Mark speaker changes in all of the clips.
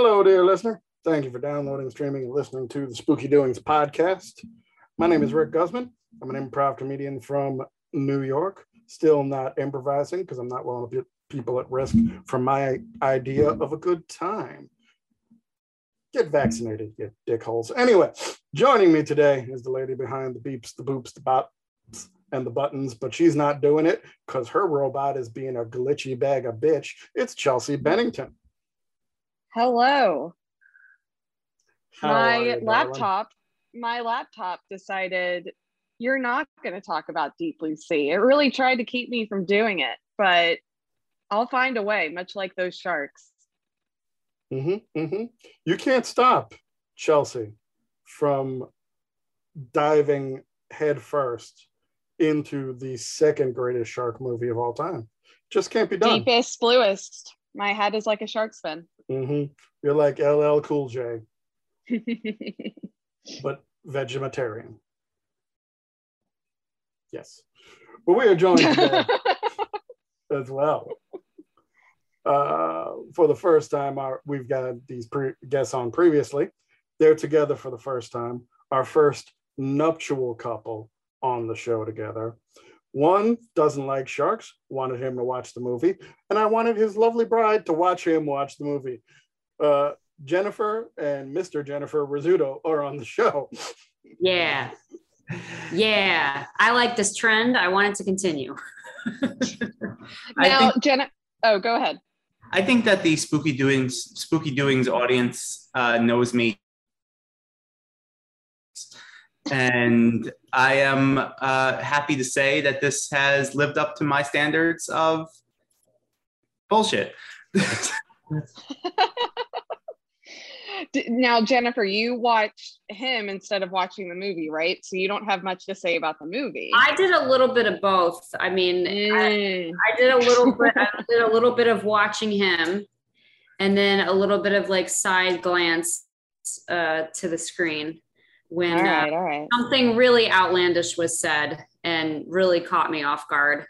Speaker 1: Hello, dear listener. Thank you for downloading, streaming, and listening to the Spooky Doings podcast. My name is Rick Guzman. I'm an improv comedian from New York. Still not improvising because I'm not willing to put people at risk for my idea of a good time. Get vaccinated, you dickholes. Anyway, joining me today is the lady behind the beeps, the boops, the bops, and the buttons, but she's not doing it because her robot is being a glitchy bag of bitch. It's Chelsea Bennington.
Speaker 2: Hello.
Speaker 1: How
Speaker 2: my
Speaker 1: darling?
Speaker 2: laptop, my laptop decided you're not going to talk about Deep Blue Sea. It really tried to keep me from doing it, but I'll find a way, much like those sharks.
Speaker 1: Mm-hmm, mm-hmm. You can't stop Chelsea from diving headfirst into the second greatest shark movie of all time. Just can't be done.
Speaker 2: Deepest, bluest. My head is like a shark's fin.
Speaker 1: hmm You're like LL Cool J, but vegetarian. Yes. But we are joined today as well. Uh, for the first time, our, we've got these pre- guests on previously. They're together for the first time. Our first nuptial couple on the show together. One doesn't like sharks, wanted him to watch the movie, and I wanted his lovely bride to watch him watch the movie. Uh, Jennifer and Mr. Jennifer Rizzuto are on the show.
Speaker 3: Yeah. Yeah. I like this trend. I want it to continue.
Speaker 2: Now,
Speaker 4: think-
Speaker 2: Jenna, oh, go ahead.
Speaker 4: I think that the spooky doings spooky doings audience uh, knows me, and I am uh, happy to say that this has lived up to my standards of bullshit.
Speaker 2: Now, Jennifer, you watched him instead of watching the movie, right? So you don't have much to say about the movie.
Speaker 3: I did a little bit of both. I mean, I,
Speaker 2: Mm.
Speaker 3: I did a little bit, I did a little bit of watching him and then a little bit of like side glance uh, to the screen when
Speaker 2: all
Speaker 3: uh,
Speaker 2: all right.
Speaker 3: something really outlandish was said and really caught me off guard.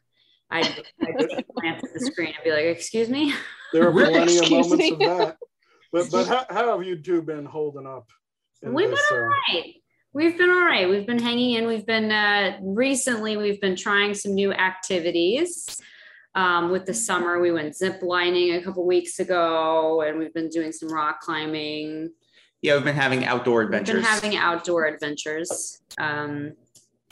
Speaker 3: I I glance at the screen and be like, "Excuse me."
Speaker 1: There are plenty of moments
Speaker 2: me.
Speaker 1: of that. But but how, how have you two been holding up?
Speaker 3: We've
Speaker 1: this,
Speaker 3: been
Speaker 1: uh,
Speaker 3: all right. We've been all right. We've been hanging in. We've been uh, recently. We've been trying some new activities. Um, with the summer, we went zip lining a couple weeks ago, and we've been doing some rock climbing.
Speaker 4: Yeah, we've been having outdoor adventures.
Speaker 3: We've been having outdoor adventures. Um,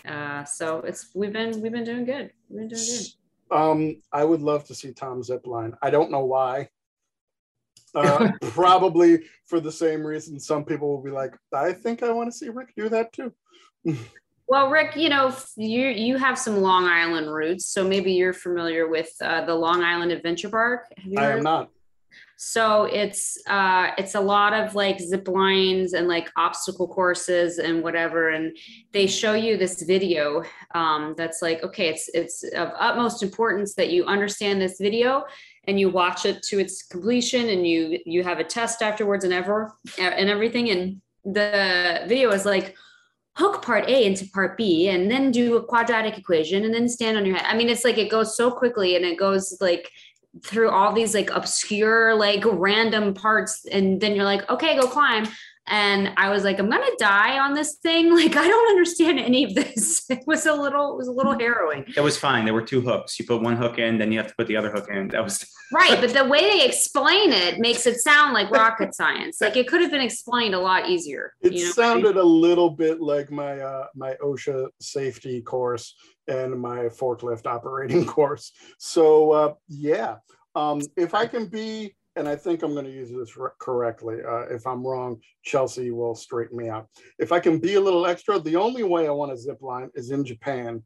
Speaker 3: uh, so it's we've been we've been doing good. We've been doing good.
Speaker 1: Um, I would love to see Tom Zipline. I don't know why. Uh, probably for the same reason some people will be like, I think I want to see Rick do that too.
Speaker 3: Well, Rick, you know you you have some Long Island roots, so maybe you're familiar with uh, the Long Island Adventure Park.
Speaker 1: I am not.
Speaker 3: So it's uh it's a lot of like zip lines and like obstacle courses and whatever and they show you this video um that's like okay it's it's of utmost importance that you understand this video and you watch it to its completion and you you have a test afterwards and ever and everything and the video is like hook part A into part B and then do a quadratic equation and then stand on your head. I mean, it's like it goes so quickly and it goes like through all these like obscure, like random parts. And then you're like, okay, go climb. And I was like, I'm gonna die on this thing. Like, I don't understand any of this. It was a little, it was a little harrowing.
Speaker 4: It was fine. There were two hooks. You put one hook in, then you have to put the other hook in. That was
Speaker 3: Right. But the way they explain it makes it sound like rocket science. Like it could have been explained a lot easier.
Speaker 1: It
Speaker 3: you know?
Speaker 1: sounded a little bit like my uh, my OSHA safety course and my forklift operating course. So uh, yeah, um, if I can be, and I think I'm going to use this correctly. Uh, if I'm wrong, Chelsea will straighten me out. If I can be a little extra, the only way I want to zip line is in Japan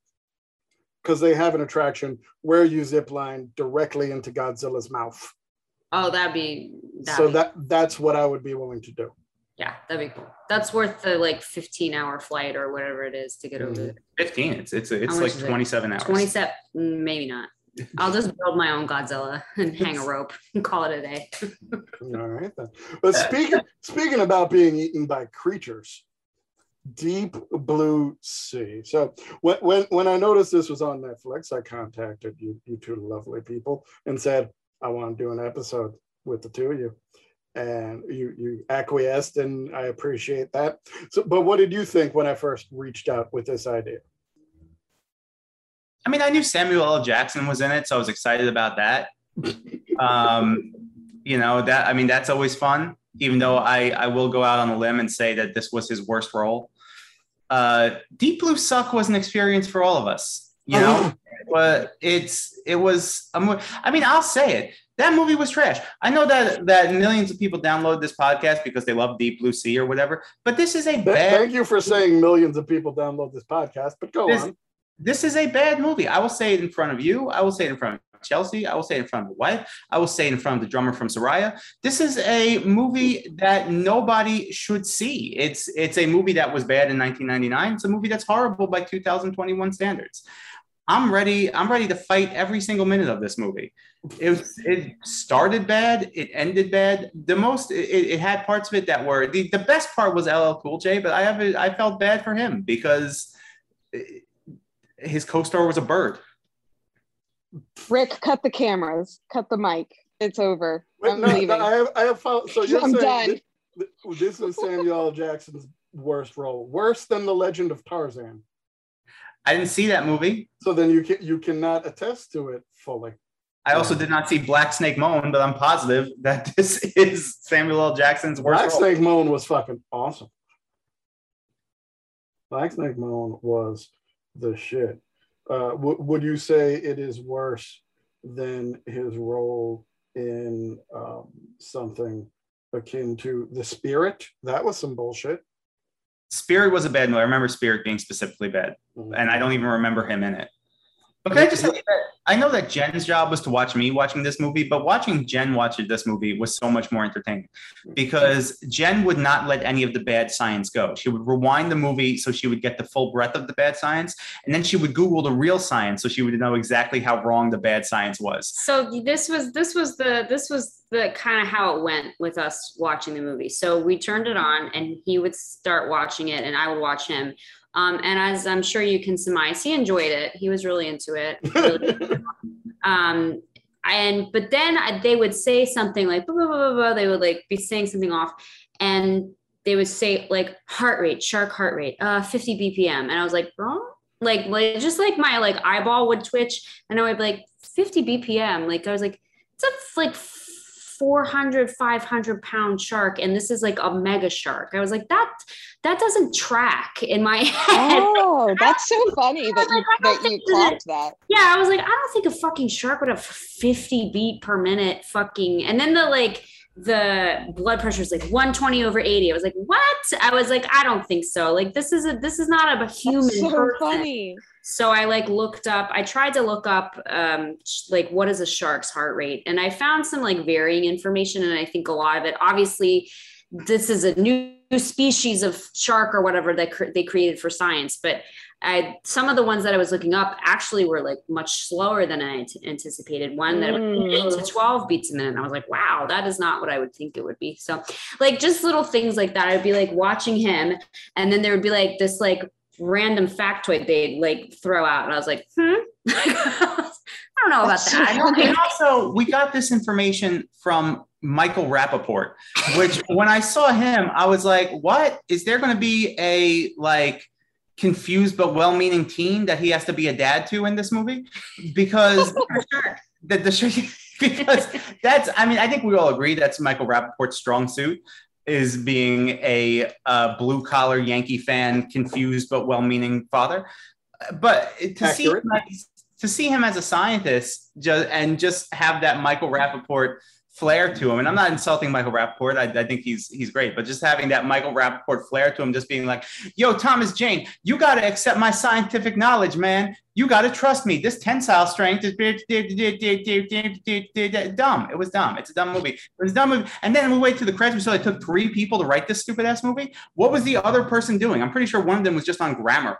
Speaker 1: because they have an attraction where you zip line directly into Godzilla's mouth.
Speaker 3: Oh, that'd be, that'd
Speaker 1: so
Speaker 3: be-
Speaker 1: that that's what I would be willing to do.
Speaker 3: Yeah, that'd be cool. That's worth the like 15 hour flight or whatever it is to get over there.
Speaker 4: 15. It's it's it's like
Speaker 3: is it?
Speaker 4: 27 hours.
Speaker 3: 27, maybe not. I'll just build my own Godzilla and hang a rope and call it a day.
Speaker 1: All right then. But speaking speaking about being eaten by creatures, deep blue sea. So when when when I noticed this was on Netflix, I contacted you you two lovely people and said I want to do an episode with the two of you. And you you acquiesced, and I appreciate that. So, but what did you think when I first reached out with this idea?
Speaker 4: I mean, I knew Samuel L. Jackson was in it, so I was excited about that. um, you know that I mean that's always fun. Even though I I will go out on a limb and say that this was his worst role. Uh, Deep Blue Suck was an experience for all of us. You know,
Speaker 1: Oh.
Speaker 4: But it's it was. a I mean, I'll say it. That movie was trash. I know that that millions of people download this podcast because they love Deep Blue Sea or whatever. But this is a bad.
Speaker 1: Thank you for saying millions of people download this podcast, but go
Speaker 4: This-
Speaker 1: on.
Speaker 4: this is a bad movie. I will say it in front of you. I will say it in front of Chelsea. I will say it in front of the wife. I will say it in front of the drummer from Soraya. This is a movie that nobody should see. It's it's a movie that was bad in 1999. It's a movie that's horrible by 2021 standards. I'm ready. I'm ready to fight every single minute of this movie. It was, it started bad. It ended bad. The most it, it had parts of it that were the, the best part was LL Cool J, but I have a, I felt bad for him because eh, his co-star was a bird.
Speaker 2: Rick, cut the cameras, cut the mic. It's over.
Speaker 1: Wait,
Speaker 2: I'm
Speaker 1: no, no,
Speaker 2: leaving.
Speaker 1: I have, I have found, so you're
Speaker 2: I'm
Speaker 1: saying
Speaker 2: done.
Speaker 1: thi- thi- this was Samuel Jackson's worst role, worse than the Legend of Tarzan.
Speaker 4: I didn't see that movie.
Speaker 1: So then you can you cannot attest to it fully.
Speaker 4: I also did not see Black Snake Moan, but I'm positive that this is Samuel L. Jackson's worst
Speaker 1: Black
Speaker 4: role.
Speaker 1: Snake Moan was fucking awesome. Black Snake Moan was the shit. Uh, w- would you say it is worse than his role in um, something akin to The Spirit? That was some bullshit.
Speaker 4: Spirit was a bad movie. I remember Spirit being specifically bad, mm-hmm. and I don't even remember him in it. But can I just say that I know that Jen's job was to watch me watching this movie, but watching Jen watch this movie was so much more entertaining mm-hmm. because Jen would not let any of the bad science go. She would rewind the movie so she would get the full breadth of the bad science, and then she would Google the real science so she would know exactly how wrong the bad science was.
Speaker 3: so this was this was the this was the kind of how it went with us watching the movie. So we turned it on and he would start watching it and i would watch him. Um, and as i'm sure you can surmise he enjoyed it. He was really into it. Really um and but then I- they would say something like blah, blah, blah, blah, they would like be saying something off and they would say like heart rate shark heart rate uh 50 bpm and i was like oh like like just like my like eyeball would twitch and i would be like 50 bpm like i was like it's a like 400 500 pound shark and this is like a mega shark i was like that that doesn't track in my head
Speaker 2: Oh, that's so funny that you that you clocked that.
Speaker 3: yeah, I was like, I don't think a fucking shark would have 50 beat per minute fucking and then the like the blood pressure is like 120 over 80. I was like, what? I was like, I don't think so. Like this is a this is not a human
Speaker 2: That's so
Speaker 3: person.
Speaker 2: funny.
Speaker 3: So I like looked up, I tried to look up um sh- like what is a shark's heart rate? And I found some like varying information. And I think a lot of it, obviously, this is a new species of shark or whatever that cr- they created for science. But I some of the ones that I was looking up actually were like much slower than I ant- anticipated. One that was eight to
Speaker 2: Mm.
Speaker 3: 12 beats a minute. And I was like, wow, that is not what I would think it would be. So like just little things like that. I'd be like watching him and then there would be like this like random factoid they'd like throw out. And I was like, hmm. I don't know about that. I don't
Speaker 2: funny.
Speaker 4: And also, we got this information from Michael Rappaport, which when I saw him, I was like, what? Is there going to be a like confused but well meaning teen that he has to be a dad to in this movie? Because the, the because that's, I mean, I think we all agree that's Michael Rappaport's strong suit is being a uh, blue collar Yankee fan, confused but well meaning father. But to see
Speaker 1: Accurate.
Speaker 4: him as- to see him as a scientist just, and just have that Michael Rappaport flair to him, and I'm not insulting Michael Rappaport. I, I think he's he's great, but just having that Michael Rappaport flair to him, just being like, yo, Thomas Jane, you got to accept my scientific knowledge, man. You got to trust me. This tensile strength is dumb. It was dumb. It's a dumb movie. It was a dumb movie. And then we wait to the credits. So it took three people to write this stupid ass movie. What was the other person doing? I'm pretty sure one of them was just on grammar.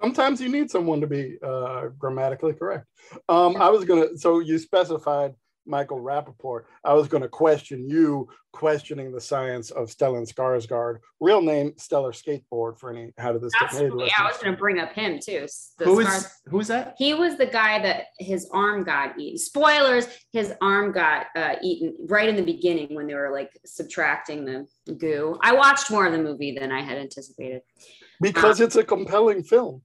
Speaker 1: Sometimes you need someone to be uh, grammatically correct. Um, I was gonna. So you specified Michael Rappaport, I was going to question you questioning the science of Stellan Skarsgård, real name Stellar Skateboard for any how did this get made?
Speaker 3: Yeah, I was going to bring up him too. The
Speaker 4: Who
Speaker 3: Skars-
Speaker 4: who is that?
Speaker 3: He was the guy that his arm got eaten. Spoilers: his arm got uh, eaten right in the beginning when they were like subtracting the goo. I watched more of the movie than I had anticipated.
Speaker 1: because it's a compelling film.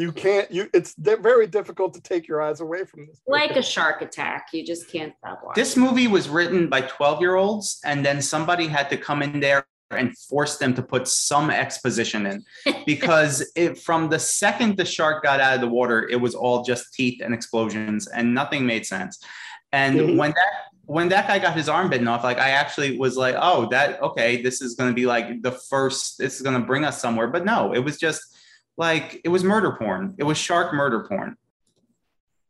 Speaker 1: You can't. You. It's di- very difficult to take your eyes away from this.
Speaker 3: Like a shark attack, you just can't stop watching.
Speaker 4: This movie was written by 12 year olds, and then somebody had to come in there and force them to put some exposition in because it, from the second the shark got out of the water, it was all just teeth and explosions, and nothing made sense. And
Speaker 1: Mhm.
Speaker 4: when that when that guy got his arm bitten off, like I actually was like, oh, that okay, this is going to be like the first. This is going to bring us somewhere, but no, it was just like it was murder porn. It was shark murder porn.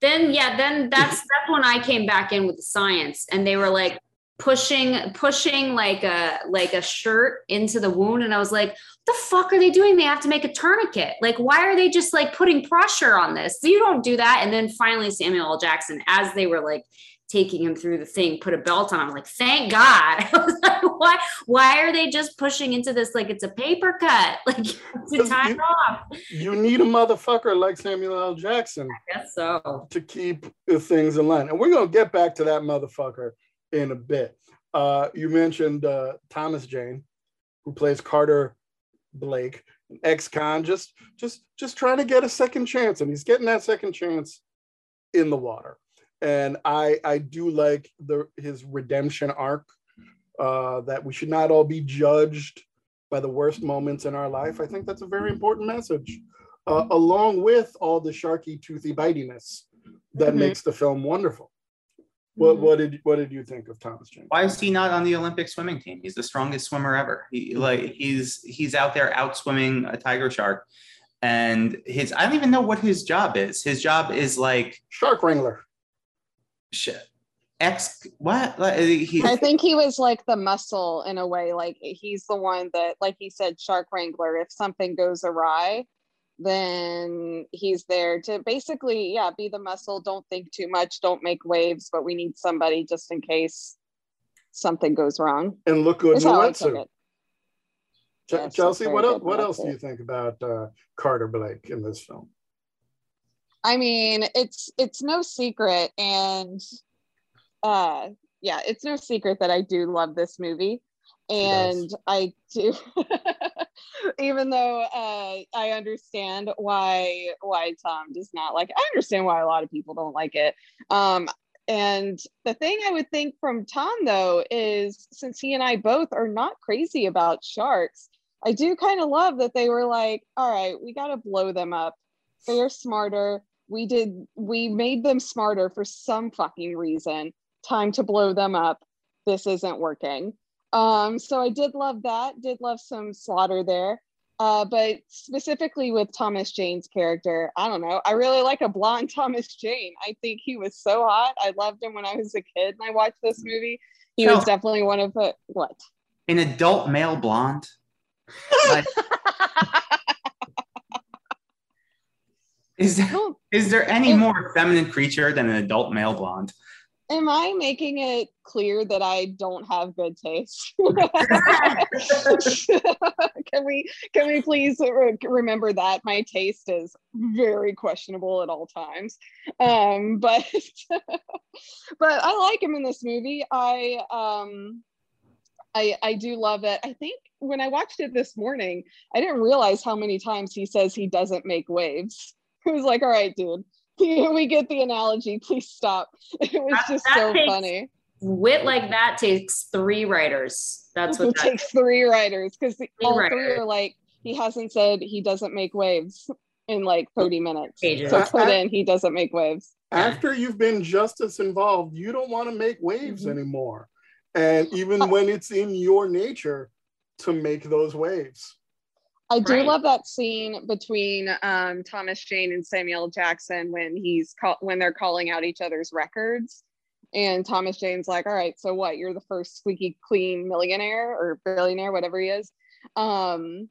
Speaker 3: then yeah, then that's that's when I came back in with the science, and they were like pushing pushing like a like a shirt into the wound, and I was like, the fuck are they doing? They have to make a tourniquet. Like, why are they just like putting pressure on this? You don't do that. And then finally, Samuel L. Jackson, as they were like taking him through the thing, put a belt on. I'm like, thank God. I was like, why? Why are they just pushing into this like it's a paper cut? Like to tie
Speaker 1: you-
Speaker 3: off.
Speaker 1: You need a motherfucker like Samuel L. Jackson
Speaker 3: I guess so.
Speaker 1: to keep things in line, and we're gonna get back to that motherfucker in a bit. Uh, you mentioned uh, Thomas Jane, who plays Carter Blake, an ex-con, just just just trying to get a second chance, and he's getting that second chance in the water. And I I do like the his redemption arc. Uh, that we should not all be judged by the worst moments in our life. I think that's a very important message, uh, along with all the sharky, toothy bitiness that
Speaker 3: Mhm.
Speaker 1: makes the film wonderful. What
Speaker 3: Mhm.
Speaker 1: what did what did you think of Thomas Jane?
Speaker 4: Why is he not on the Olympic swimming team? He's the strongest swimmer ever. He like he's he's out there out swimming a tiger shark, and his I don't even know what his job is. His job is like
Speaker 1: Shark Wrangler.
Speaker 4: Shit. Ex what? Like, he,
Speaker 2: I think he was like the muscle in a way. Like he's the one that, like he said, Shark Wrangler. If something goes awry, then he's there to basically, yeah, be the muscle. Don't think too much. Don't make waves. But we need somebody just in case something goes wrong.
Speaker 1: And look good
Speaker 2: That's
Speaker 1: in the
Speaker 2: how I
Speaker 1: wetsuit. Ch-
Speaker 2: Yes,
Speaker 1: Chelsea, what
Speaker 2: very
Speaker 1: else, what else do you think about uh, Carter Blake in this film?
Speaker 2: I mean, it's it's no secret, and uh, yeah, it's no secret that I do love this movie, and I do. Even though uh, I understand why why Tom does not like it, I understand why a lot of people don't like it. Um, and the thing I would think from Tom though is since he and I both are not crazy about sharks, I do kind of love that they were like, all right, we got to blow them up. They're smarter. We did, we made them smarter for some fucking reason. Time to blow them up. This isn't working. Um, so I did love that. Did love some slaughter there. Uh, but specifically with Thomas Jane's character, I don't know. I really like a blonde Thomas Jane. I think he was so hot. I loved him when I was a kid and I watched this movie. He was definitely one of the what?
Speaker 4: an adult male blonde. Like, is there, is there any more feminine creature than an adult male blonde?
Speaker 2: Am I making it clear that I don't have good taste? can we can we please re- remember that my taste is very questionable at all times. Um, but but I like him in this movie. I um I I do love it. I think when I watched it this morning, I didn't realize how many times he says he doesn't make waves. I was like, all right, dude. We get the analogy. Please stop. It was
Speaker 3: That-
Speaker 2: just
Speaker 3: that
Speaker 2: so
Speaker 3: takes-
Speaker 2: funny.
Speaker 3: Wit like that takes three writers. That's what
Speaker 2: it
Speaker 3: that
Speaker 2: takes three writers because all three are like he hasn't said he doesn't make waves in like 30 minutes.
Speaker 3: Pages.
Speaker 2: So put in he doesn't make waves.
Speaker 1: After you've been justice involved, you don't want to make waves
Speaker 2: Mhm.
Speaker 1: anymore. And even
Speaker 2: Uh,
Speaker 1: when it's in your nature to make those waves.
Speaker 2: I do
Speaker 3: Right.
Speaker 2: love that scene between um, Thomas Jane and Samuel Jackson when he's call- when they're calling out each other's records, and Thomas Jane's like, "All right, so what? You're the first squeaky clean millionaire or billionaire, whatever he is." Um,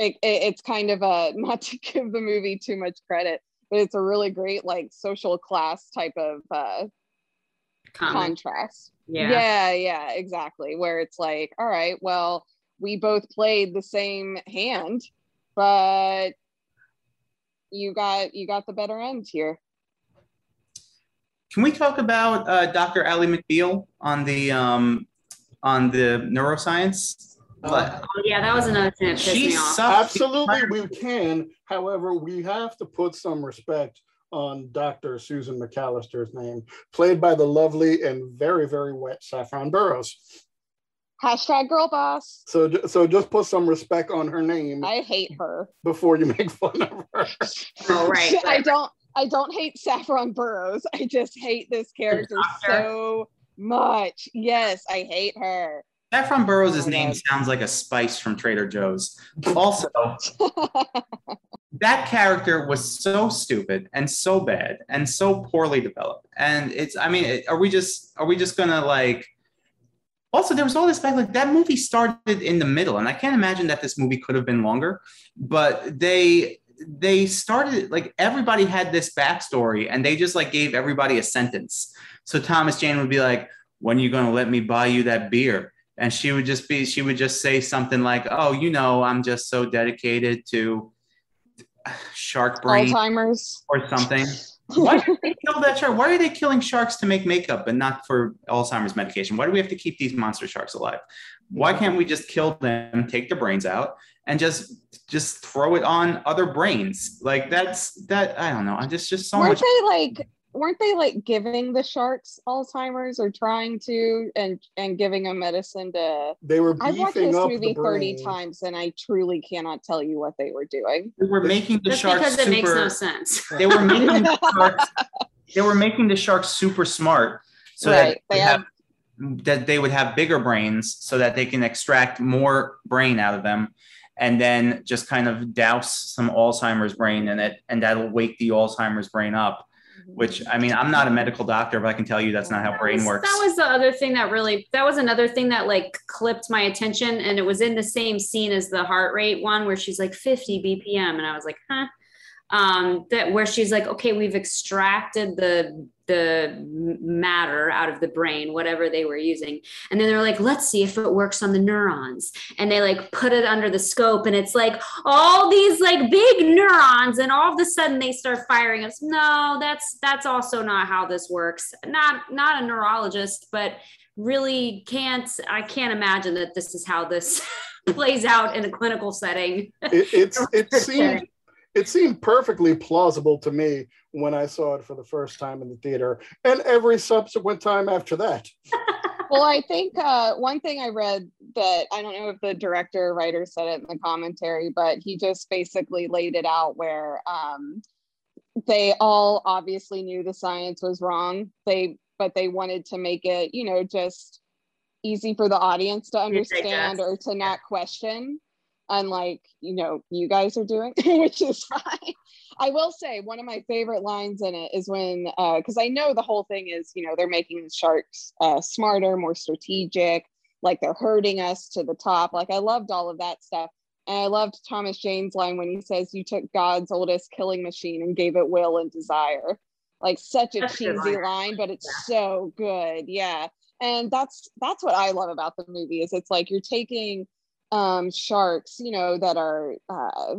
Speaker 2: it, it- it's kind of a not to give the movie too much credit, but it's a really great like social class type of uh, contrast.
Speaker 3: Yeah.
Speaker 2: yeah, yeah, exactly. Where it's like, all right, well, we both played the same hand, but you got you got the better end here.
Speaker 4: Can we talk about uh, Dr. Ally McBeal on the um, on the neuroscience?
Speaker 1: Uh,
Speaker 3: Oh, yeah, that was another thing that pissed me off.
Speaker 1: Absolutely, we can. However, we have to put some respect on Dr. Susan McAllister's name, played by the lovely and very, very wet Saffron Burrows.
Speaker 2: Hashtag girl boss.
Speaker 1: So, so just put some respect on her name
Speaker 2: I hate her.
Speaker 1: before you make fun of her.
Speaker 3: Oh, right.
Speaker 2: I don't I don't hate Saffron Burrows. I just hate this character so much. Yes, I hate her.
Speaker 4: Saffron Burrows'
Speaker 2: Oh,
Speaker 4: name
Speaker 2: God.
Speaker 4: sounds like a spice from Trader Joe's. Also, that character was so stupid and so bad and so poorly developed. And it's, I mean, are we just, are we just gonna like? Also, there was all this back like that movie started in the middle, and I can't imagine that this movie could have been longer. But they they started like everybody had this backstory, and they just like gave everybody a sentence. So Thomas Jane would be like, "When are you gonna let me buy you that beer?" and she would just be she would just say something like oh you know i'm just so dedicated to uh, shark brain
Speaker 2: Alzheimer's.
Speaker 4: or something why did they kill that shark? Why are they killing sharks to make makeup and not for alzheimer's medication? Why do we have to keep these monster sharks alive? Why can't we just kill them take their brains out and just just throw it on other brains? Like that's that i don't know. I'm just just so
Speaker 2: weren't
Speaker 4: much
Speaker 2: they like weren't they like giving the sharks Alzheimer's or trying to and and giving them medicine to
Speaker 1: They were
Speaker 2: I've watched this
Speaker 1: up
Speaker 2: movie 30 times and I truly cannot tell you what they were doing.
Speaker 4: they were making the
Speaker 3: Just
Speaker 4: sharks
Speaker 3: because it
Speaker 4: super
Speaker 3: makes no sense.
Speaker 4: they were making the sharks they were making the sharks super smart so
Speaker 2: Right,
Speaker 4: that
Speaker 2: they
Speaker 4: they have, that they would have bigger brains so that they can extract more brain out of them and then just kind of douse some Alzheimer's brain in it and that'll wake the Alzheimer's brain up which I mean I'm not a medical doctor but I can tell you that's not how
Speaker 3: That
Speaker 4: brain
Speaker 3: was-
Speaker 4: works
Speaker 3: That was the other thing that really, that was another thing that like clipped my attention. And it was in the same scene as the heart rate one where she's like 50 BPM. And I was like, huh? Um, that where she's like, okay, we've extracted the the matter out of the brain, whatever they were using. And then they're like, let's see if it works on the neurons. And they like put it under the scope and it's like all these like big neurons and all of a sudden they start firing us. No, that's that's also not how this works. Not not a neurologist, but really can't I can't imagine that this is how this plays out in a clinical setting.
Speaker 1: It, it's it seemed it seemed perfectly plausible to me when I saw it for the first time in the theater, and every subsequent time after that.
Speaker 2: well, I think uh, one thing I read that I don't know if the director or writer said it in the commentary, but he just basically laid it out where um, they all obviously knew the science was wrong. They but they wanted to make it, you know, just easy for the audience to understand or to not question unlike you know you guys are doing which is fine. I will say one of my favorite lines in it is when uh because i know the whole thing is you know they're making the sharks uh smarter more strategic like they're herding us to the top. Like i loved all of that stuff. And i loved thomas jane's line when he says you took god's oldest killing machine and gave it will and desire. Like such a
Speaker 3: That's
Speaker 2: cheesy
Speaker 3: line.
Speaker 2: line but it's so good. Yeah. And that's that's what i love about the movie is it's like you're taking um, sharks, you know, that are, uh,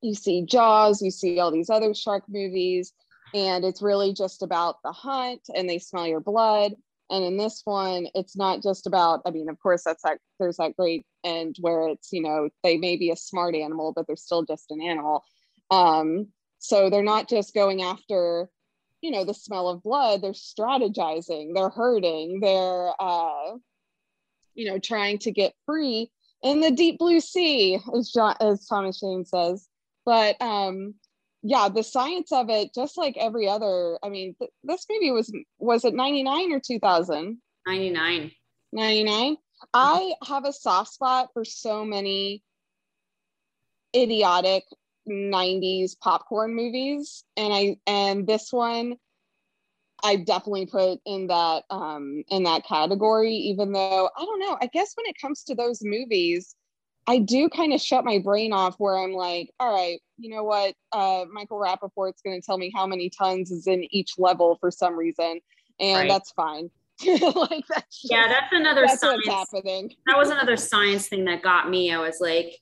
Speaker 2: you see Jaws, you see all these other shark movies, and it's really just about the hunt and they smell your blood. And in this one, it's not just about, I mean, of course, that's that, there's that great end where it's, you know, they may be a smart animal, but they're still just an animal. Um, so they're not just going after, you know, the smell of blood, they're strategizing, they're hurting, they're, uh, you know, trying to get free in the deep blue sea, as John, as Thomas Jane says. But um, yeah, the science of it, just like every other. I mean, th- this movie was was it ninety nine or two thousand?
Speaker 3: 99.
Speaker 2: 99 i have a soft spot for so many idiotic 90s popcorn movies and i and this one i definitely put in that um in that category even though i don't know i guess when it comes to those movies i do kind of shut my brain off where i'm like all right you know what uh michael rappaport's going to tell me how many tons is in each level for some reason and
Speaker 3: Right.
Speaker 2: that's fine. like that's just,
Speaker 3: Yeah, that's another
Speaker 2: that's
Speaker 3: science.
Speaker 2: what's happening.
Speaker 3: that was another science thing that got me. I was like,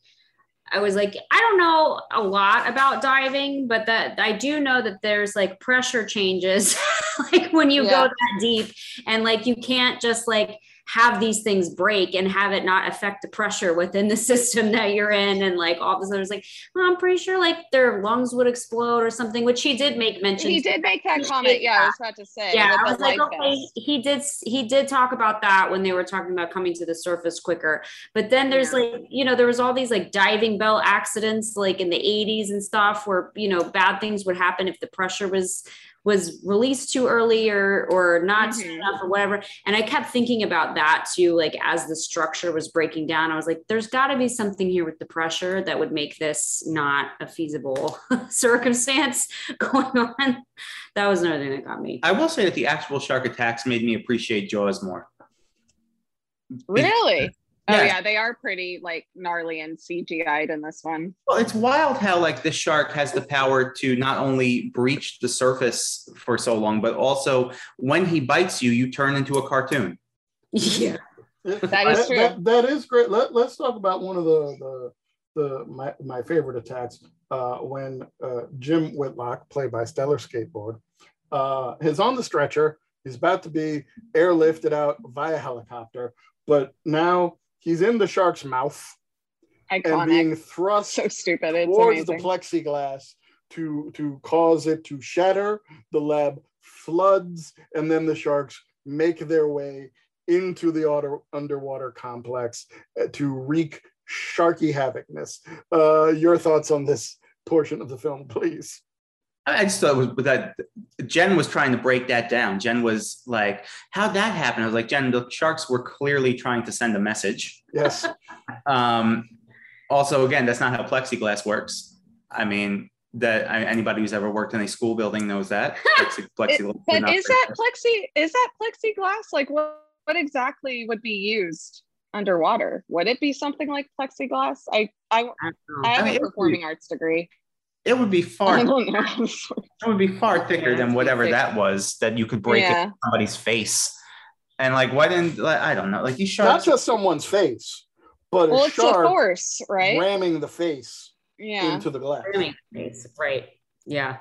Speaker 3: I was like, I don't know a lot about diving, but that I do know that there's like pressure changes, like when you
Speaker 2: Yeah.
Speaker 3: go that deep, and like you can't just like have these things break and have it not affect the pressure within the system that you're in, and like all of a sudden, it's like, well, I'm pretty sure like their lungs would explode or something, which he did make mention.
Speaker 2: He did make that comment. Yeah, I was about to say.
Speaker 3: Yeah, I was like, okay, he did he did talk about that when they were talking about coming to the surface quicker. But then there's
Speaker 2: Yeah.
Speaker 3: like, you know, there was all these like diving bell accidents like in the 80s and stuff where, you know, bad things would happen if the pressure was was released too early or or not soon
Speaker 2: Mhm.
Speaker 3: enough or whatever. And I kept thinking about that too, like as the structure was breaking down. I was like, there's gotta be something here with the pressure that would make this not a feasible circumstance going on. That was another thing that got me.
Speaker 4: I will say that the actual shark attacks made me appreciate Jaws more.
Speaker 2: Really? Oh
Speaker 4: Yeah.
Speaker 2: yeah, they are pretty like gnarly and CGI'd in this one.
Speaker 4: Well, it's wild how like this shark has the power to not only breach the surface for so long, but also when he bites you, you turn into a cartoon.
Speaker 3: Yeah.
Speaker 2: That is true.
Speaker 1: That, that is great. Let, let's talk about one of the the, the my, my favorite attacks uh, when uh, Jim Whitlock, played by Stellar Skateboard, uh, is on the stretcher. He's about to be airlifted out via helicopter, but now he's in the shark's mouth and
Speaker 2: Iconic.
Speaker 1: being thrust
Speaker 2: so stupid. It's
Speaker 1: towards
Speaker 2: amazing.
Speaker 1: the plexiglass to to cause it to shatter. The lab floods, and then the sharks make their way into the auto, underwater complex uh, to wreak sharky havocness. Uh, your thoughts on this portion of the film, please?
Speaker 4: I I just thought it was that Jen was trying to break that down. Jen was like, "How'd that happen?" I was like, "Jen, the sharks were clearly trying to send a message."
Speaker 1: Yes,
Speaker 4: Um, also, again, that's not how plexiglass works. I mean, that I, anybody who's ever worked in a school building knows that. Plexi- plexiglass would
Speaker 2: but is
Speaker 4: break
Speaker 2: that plexi is that plexiglass? Like what what exactly would be used underwater? Would it be something like plexiglass? I I,
Speaker 3: I don't
Speaker 2: I have
Speaker 4: mean,
Speaker 2: a performing arts degree.
Speaker 4: It would be far. It would be far thicker
Speaker 3: Yeah,
Speaker 4: than whatever
Speaker 3: thick.
Speaker 4: that was that you could break
Speaker 2: Yeah.
Speaker 4: in somebody's face. And like, why didn't like, I don't know? Like these
Speaker 1: not just someone's face, but a
Speaker 2: well, it's a
Speaker 1: shark
Speaker 2: force, right?
Speaker 1: ramming the face
Speaker 2: Yeah.
Speaker 1: into the glass.
Speaker 3: Ramming face, Right. Yeah.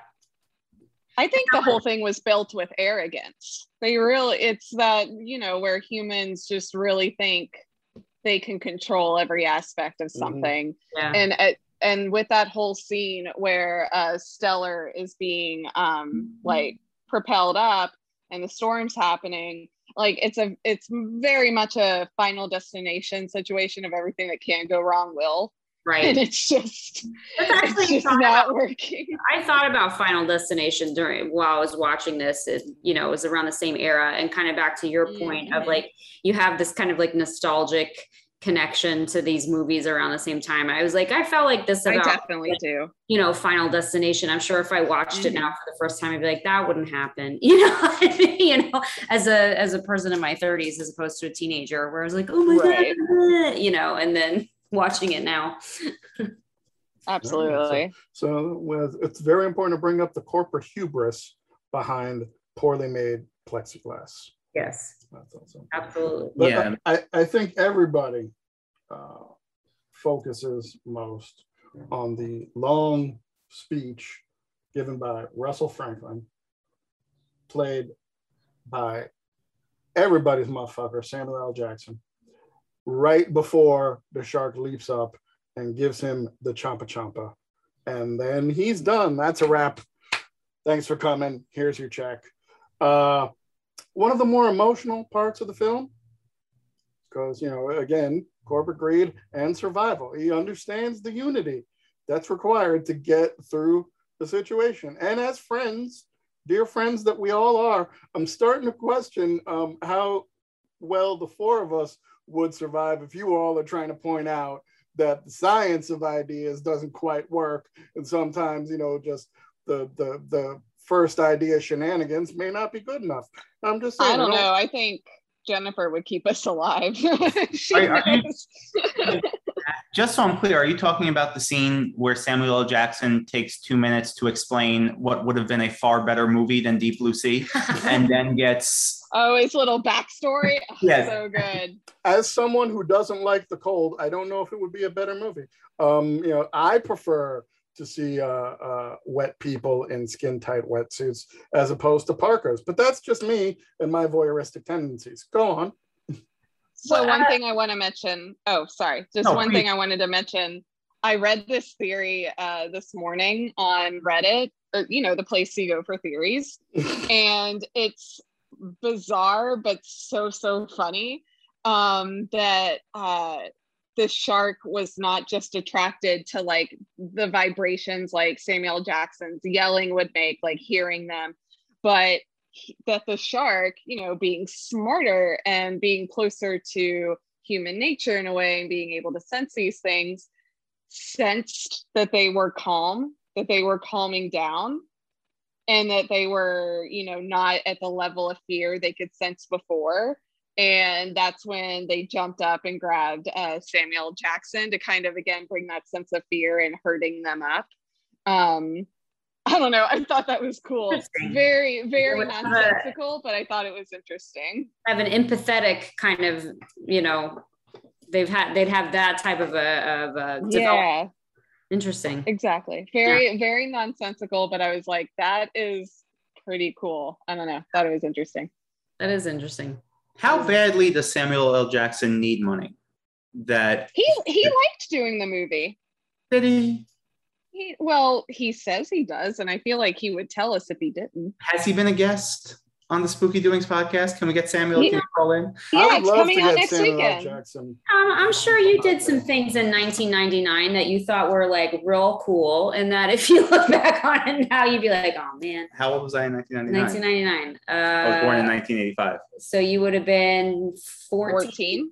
Speaker 2: I think the whole thing was built with arrogance. They really, it's that, you know, where humans just really think they can control every aspect of
Speaker 1: Mhm.
Speaker 2: something.
Speaker 3: Yeah.
Speaker 2: And uh, and with that whole scene where uh, Stellar is being um, like propelled up and the storm's happening, like it's a it's very much a final destination situation of everything that can go wrong will,
Speaker 3: Right.
Speaker 2: and it's just
Speaker 3: That's
Speaker 2: it's
Speaker 3: actually
Speaker 2: just not
Speaker 3: about-
Speaker 2: working.
Speaker 3: I thought about Final Destination during while I was watching this. It, you know, it was around the same era, and kind of back to your point of
Speaker 2: Mhm.
Speaker 3: like you have this kind of like nostalgic connection to these movies around the same time. I was like, I felt like this
Speaker 2: I
Speaker 3: about
Speaker 2: definitely do.
Speaker 3: you know Final Destination. I'm sure if I watched it
Speaker 2: Mhm.
Speaker 3: now for the first time, I'd be like, that wouldn't happen. You know, I mean? you know, as a as a person in my 30s, as opposed to a teenager, where I was like, oh my
Speaker 2: Right.
Speaker 3: god, you know, and then watching it now.
Speaker 2: Absolutely.
Speaker 1: So with, it's very important to bring up the corporate hubris behind poorly made plexiglass.
Speaker 3: Yes,
Speaker 1: That's awesome.
Speaker 3: absolutely.
Speaker 1: But
Speaker 4: Yeah.
Speaker 1: I, I think everybody uh, focuses most on the long speech given by Russell Franklin, played by everybody's motherfucker, Samuel L. Jackson, right before the shark leaps up and gives him the champa champa. And then he's done. That's a wrap. Thanks for coming. Here's your check. Uh, one of the more emotional parts of the film? Because you know again corporate greed and survival. He understands the unity that's required to get through the situation. And as friends dear friends that we all are i'm starting to question um, how well the four of us would survive if you all are trying to point out that the science of ideas doesn't quite work. And sometimes you know just the the the first idea shenanigans may not be good enough i'm just saying
Speaker 2: I don't
Speaker 1: I
Speaker 2: know. I think Jennifer would keep us alive. She
Speaker 4: Are- are you- Just so I'm clear, are you talking about the scene where Samuel L. Jackson takes two minutes to explain what would have been a far better movie than Deep Blue Sea, and then gets
Speaker 2: Oh, his little backstory. Oh,
Speaker 4: Yes.
Speaker 2: So good.
Speaker 1: As someone who doesn't like the cold, I don't know if it would be a better movie. Um, you know, I prefer to see uh, uh, wet people in skin tight wetsuits as opposed to parkas, but that's just me and my voyeuristic tendencies. Go on.
Speaker 2: So
Speaker 3: Well,
Speaker 2: one
Speaker 3: uh,
Speaker 2: thing I want to mention. Oh, sorry. Just
Speaker 4: No,
Speaker 2: one
Speaker 4: please.
Speaker 2: thing I wanted to mention. I read this theory uh, this morning on Reddit. Uh, you know, the place you go for theories, and it's bizarre but so so funny. Um, that the shark was not just attracted to like the vibrations like Samuel Jackson's yelling would make, like hearing them, but that the shark, you know, being smarter and being closer to human nature in a way and being able to sense these things, sensed that they were calm, that they were calming down, and that they were, you know, not at the level of fear they could sense before. And that's when they jumped up and grabbed uh, Samuel Jackson to kind of again bring that sense of fear and hurting them up. Um, I don't know. I thought that was cool. Very, very
Speaker 3: a-
Speaker 2: nonsensical, but I thought it was interesting.
Speaker 3: have an empathetic kind of, you know, they've had they'd have that type of a of a
Speaker 2: Yeah,
Speaker 3: interesting.
Speaker 2: exactly. Very, very nonsensical, but I was like, that is pretty cool. I don't know. Thought it was interesting.
Speaker 3: That is interesting.
Speaker 4: How badly does Samuel L. Jackson need money? That
Speaker 2: He he liked doing the movie.
Speaker 4: did he
Speaker 2: He well, he says he does, and I feel like he would tell us if he didn't.
Speaker 4: has he been a guest on the Spooky Doings podcast? Can we get Samuel
Speaker 2: Yeah.
Speaker 4: to call in?
Speaker 1: I
Speaker 2: Yeah,
Speaker 1: would
Speaker 2: it's
Speaker 1: love
Speaker 2: coming
Speaker 1: to
Speaker 2: out
Speaker 1: get
Speaker 2: next
Speaker 1: Samuel
Speaker 2: weekend.
Speaker 1: Jackson.
Speaker 3: Um, I'm sure you did some things in 1999 that you thought were like real cool, and that if you look back on it now, you'd be like, "Oh man,
Speaker 4: How old was I in 1999?
Speaker 3: 1999."
Speaker 4: I was born in
Speaker 3: Uh,
Speaker 4: 1985.
Speaker 3: so you would have been 14.
Speaker 2: 14.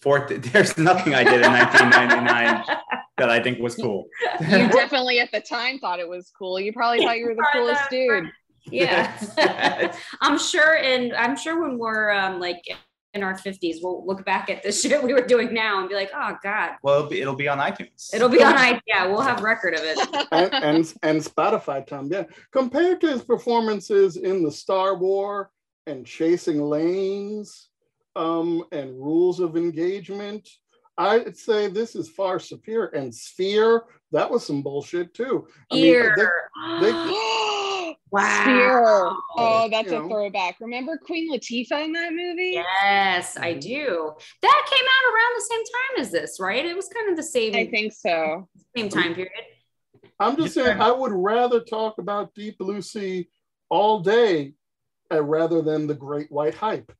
Speaker 4: Fourth, there's nothing I did in 1999 that I think was cool.
Speaker 2: You definitely at the time thought it was cool. You probably thought you were the coolest dude.
Speaker 3: Yeah i'm sure and i'm sure when we're um like in our 50s we'll look back at the shit we were doing now and be like oh god
Speaker 4: well, it'll be, it'll be on iTunes.
Speaker 3: it'll be on i yeah we'll have record of it
Speaker 1: and, and and Spotify, Tom. Yeah, compared to his performances in the Star War and Changing Lanes, um, and Rules of Engagement, I'd say this is far superior. And Sphere, that was some bullshit too. I mean,
Speaker 3: Ear.
Speaker 1: they-
Speaker 3: wow
Speaker 2: Spear. Oh, that's
Speaker 1: You
Speaker 2: a throwback. Remember Queen Latifah in that movie?
Speaker 3: yes i do that came out around the same time as this right it was kind of the same
Speaker 2: I think so.
Speaker 3: same time period
Speaker 1: I'm just saying, I would rather talk about Deep Blue Sea all day uh, rather than the Great White Hype.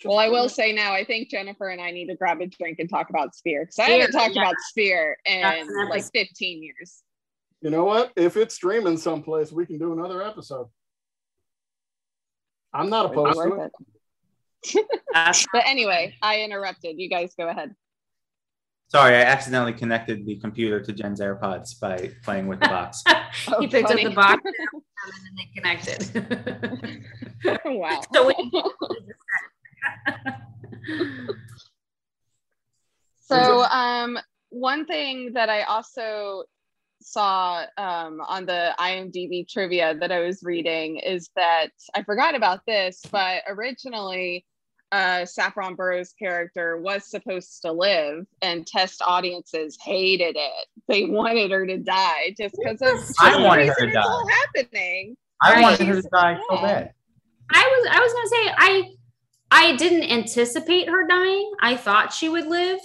Speaker 1: Just
Speaker 2: Well, I will
Speaker 1: saying.
Speaker 2: say now, I think Jennifer and I need to grab a drink and talk about Sphere because I haven't talked
Speaker 3: yeah.
Speaker 2: about Sphere
Speaker 3: That's
Speaker 2: in like 15 years.
Speaker 1: You know what? If it's streaming someplace, we can do another episode. I'm not
Speaker 2: Would be
Speaker 1: opposed to
Speaker 2: worth
Speaker 1: it.
Speaker 2: it. But anyway, I interrupted. You guys go ahead.
Speaker 4: Sorry, I accidentally connected the computer to Jen's AirPods by playing with the box.
Speaker 2: Oh,
Speaker 3: he picked
Speaker 2: funny.
Speaker 3: up the box and then they connected
Speaker 2: wow.
Speaker 3: So
Speaker 2: So, um, one thing that I also saw um, on the IMDb trivia that I was reading is that I forgot about this, but originally, uh, Saffron Burrows' character was supposed to live, and test audiences hated it. They wanted her to die just because of
Speaker 4: I wanted her to die.
Speaker 2: happening.
Speaker 4: I
Speaker 3: Right.
Speaker 4: wanted her to die so bad.
Speaker 3: I was I was gonna say I I didn't anticipate her dying. I thought she would live.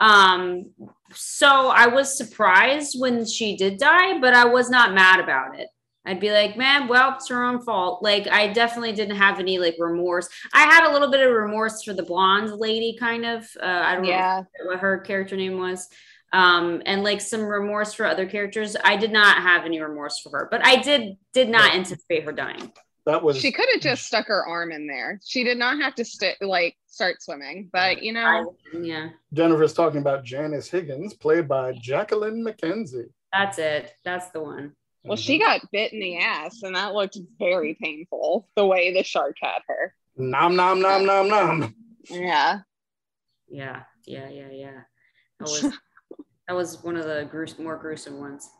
Speaker 3: Um so I was surprised when she did die, but I was not mad about it. I'd be like, man, well, it's her own fault. Like I definitely didn't have any like remorse. I had a little bit of remorse for the blonde lady, kind of. Uh, I don't
Speaker 2: Yeah.
Speaker 3: know what her character name was. Um, and like some remorse for other characters. I did not have any remorse for her, but I did did not anticipate her dying.
Speaker 1: That was
Speaker 2: She could have just stuck her arm in there. She did not have to st- like start swimming, but you know,
Speaker 3: I- yeah.
Speaker 1: Jennifer's talking about Janice Higgins, played by Jacqueline McKenzie.
Speaker 3: That's it. That's the one.
Speaker 2: Well, she mhm. got bit in the ass, and that looked very painful. The way the shark had her.
Speaker 1: nom nom nom nom nom.
Speaker 2: Yeah.
Speaker 3: Yeah. Yeah. Yeah. Yeah. That was That was one of the gruesome, more gruesome ones.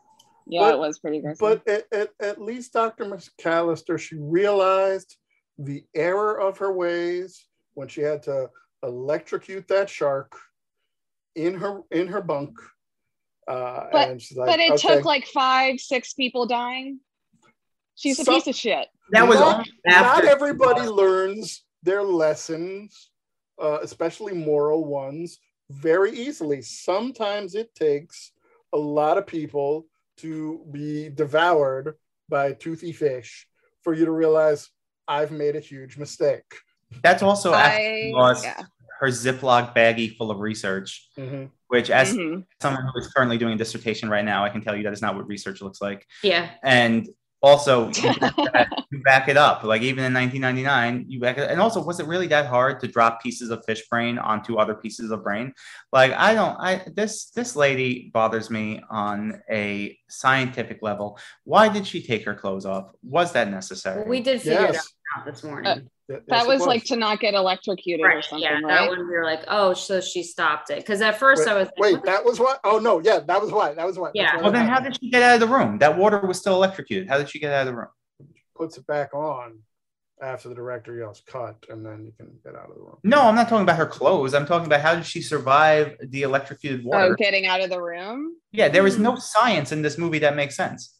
Speaker 2: Yeah,
Speaker 1: But-
Speaker 2: it was pretty gruesome.
Speaker 1: But at, at, at least Dr. McAllister, she realized the error of her ways when she had to electrocute that shark in her in her bunk. Uh,
Speaker 2: But-
Speaker 1: and she's like,
Speaker 2: but it
Speaker 1: okay.
Speaker 2: took like five, six people dying. She's a piece of shit.
Speaker 4: That was
Speaker 1: Not-
Speaker 4: only
Speaker 1: not everybody learns their lessons, uh, especially moral ones, very easily. Sometimes it takes a lot of people to be devoured by toothy fish for you to realize I've made a huge mistake.
Speaker 4: That's also after
Speaker 2: I,
Speaker 4: she lost
Speaker 2: yeah.
Speaker 4: her Ziploc baggie full of research,
Speaker 1: Mhm.
Speaker 4: which, as
Speaker 2: Mhm.
Speaker 4: someone who is currently doing a dissertation right now, I can tell you that is not what research looks like.
Speaker 3: Yeah.
Speaker 4: And also, you back, you back it up. Like even in 1999, you back it. And also, was it really that hard to drop pieces of fish brain onto other pieces of brain? Like I don't. I this this lady bothers me on a scientific level. Why did she take her clothes off? Was that necessary?
Speaker 3: We did figure it
Speaker 1: Yes,
Speaker 3: out this uh, morning.
Speaker 1: Th- yes,
Speaker 2: That
Speaker 1: it
Speaker 2: was like to not get electrocuted or something,
Speaker 3: Yeah.
Speaker 2: right?
Speaker 3: That one we were like, oh, so she stopped it. Because at first
Speaker 1: Wait,
Speaker 3: I was like,
Speaker 1: wait,
Speaker 3: what
Speaker 1: that was why. Oh no, yeah, that was why. That was why.
Speaker 3: Yeah.
Speaker 1: why
Speaker 4: well,
Speaker 1: that
Speaker 4: then how did she get out of the room? That water was still electrocuted. How did she get out of the room?
Speaker 1: puts it back on after the director yells cut, and then you can get out of the room.
Speaker 4: No, I'm not talking about her clothes. I'm talking about how did she survive the electrocuted
Speaker 2: Oh,
Speaker 4: water?
Speaker 2: getting out of the room.
Speaker 4: Yeah, there is no hmm. science in this movie that makes sense.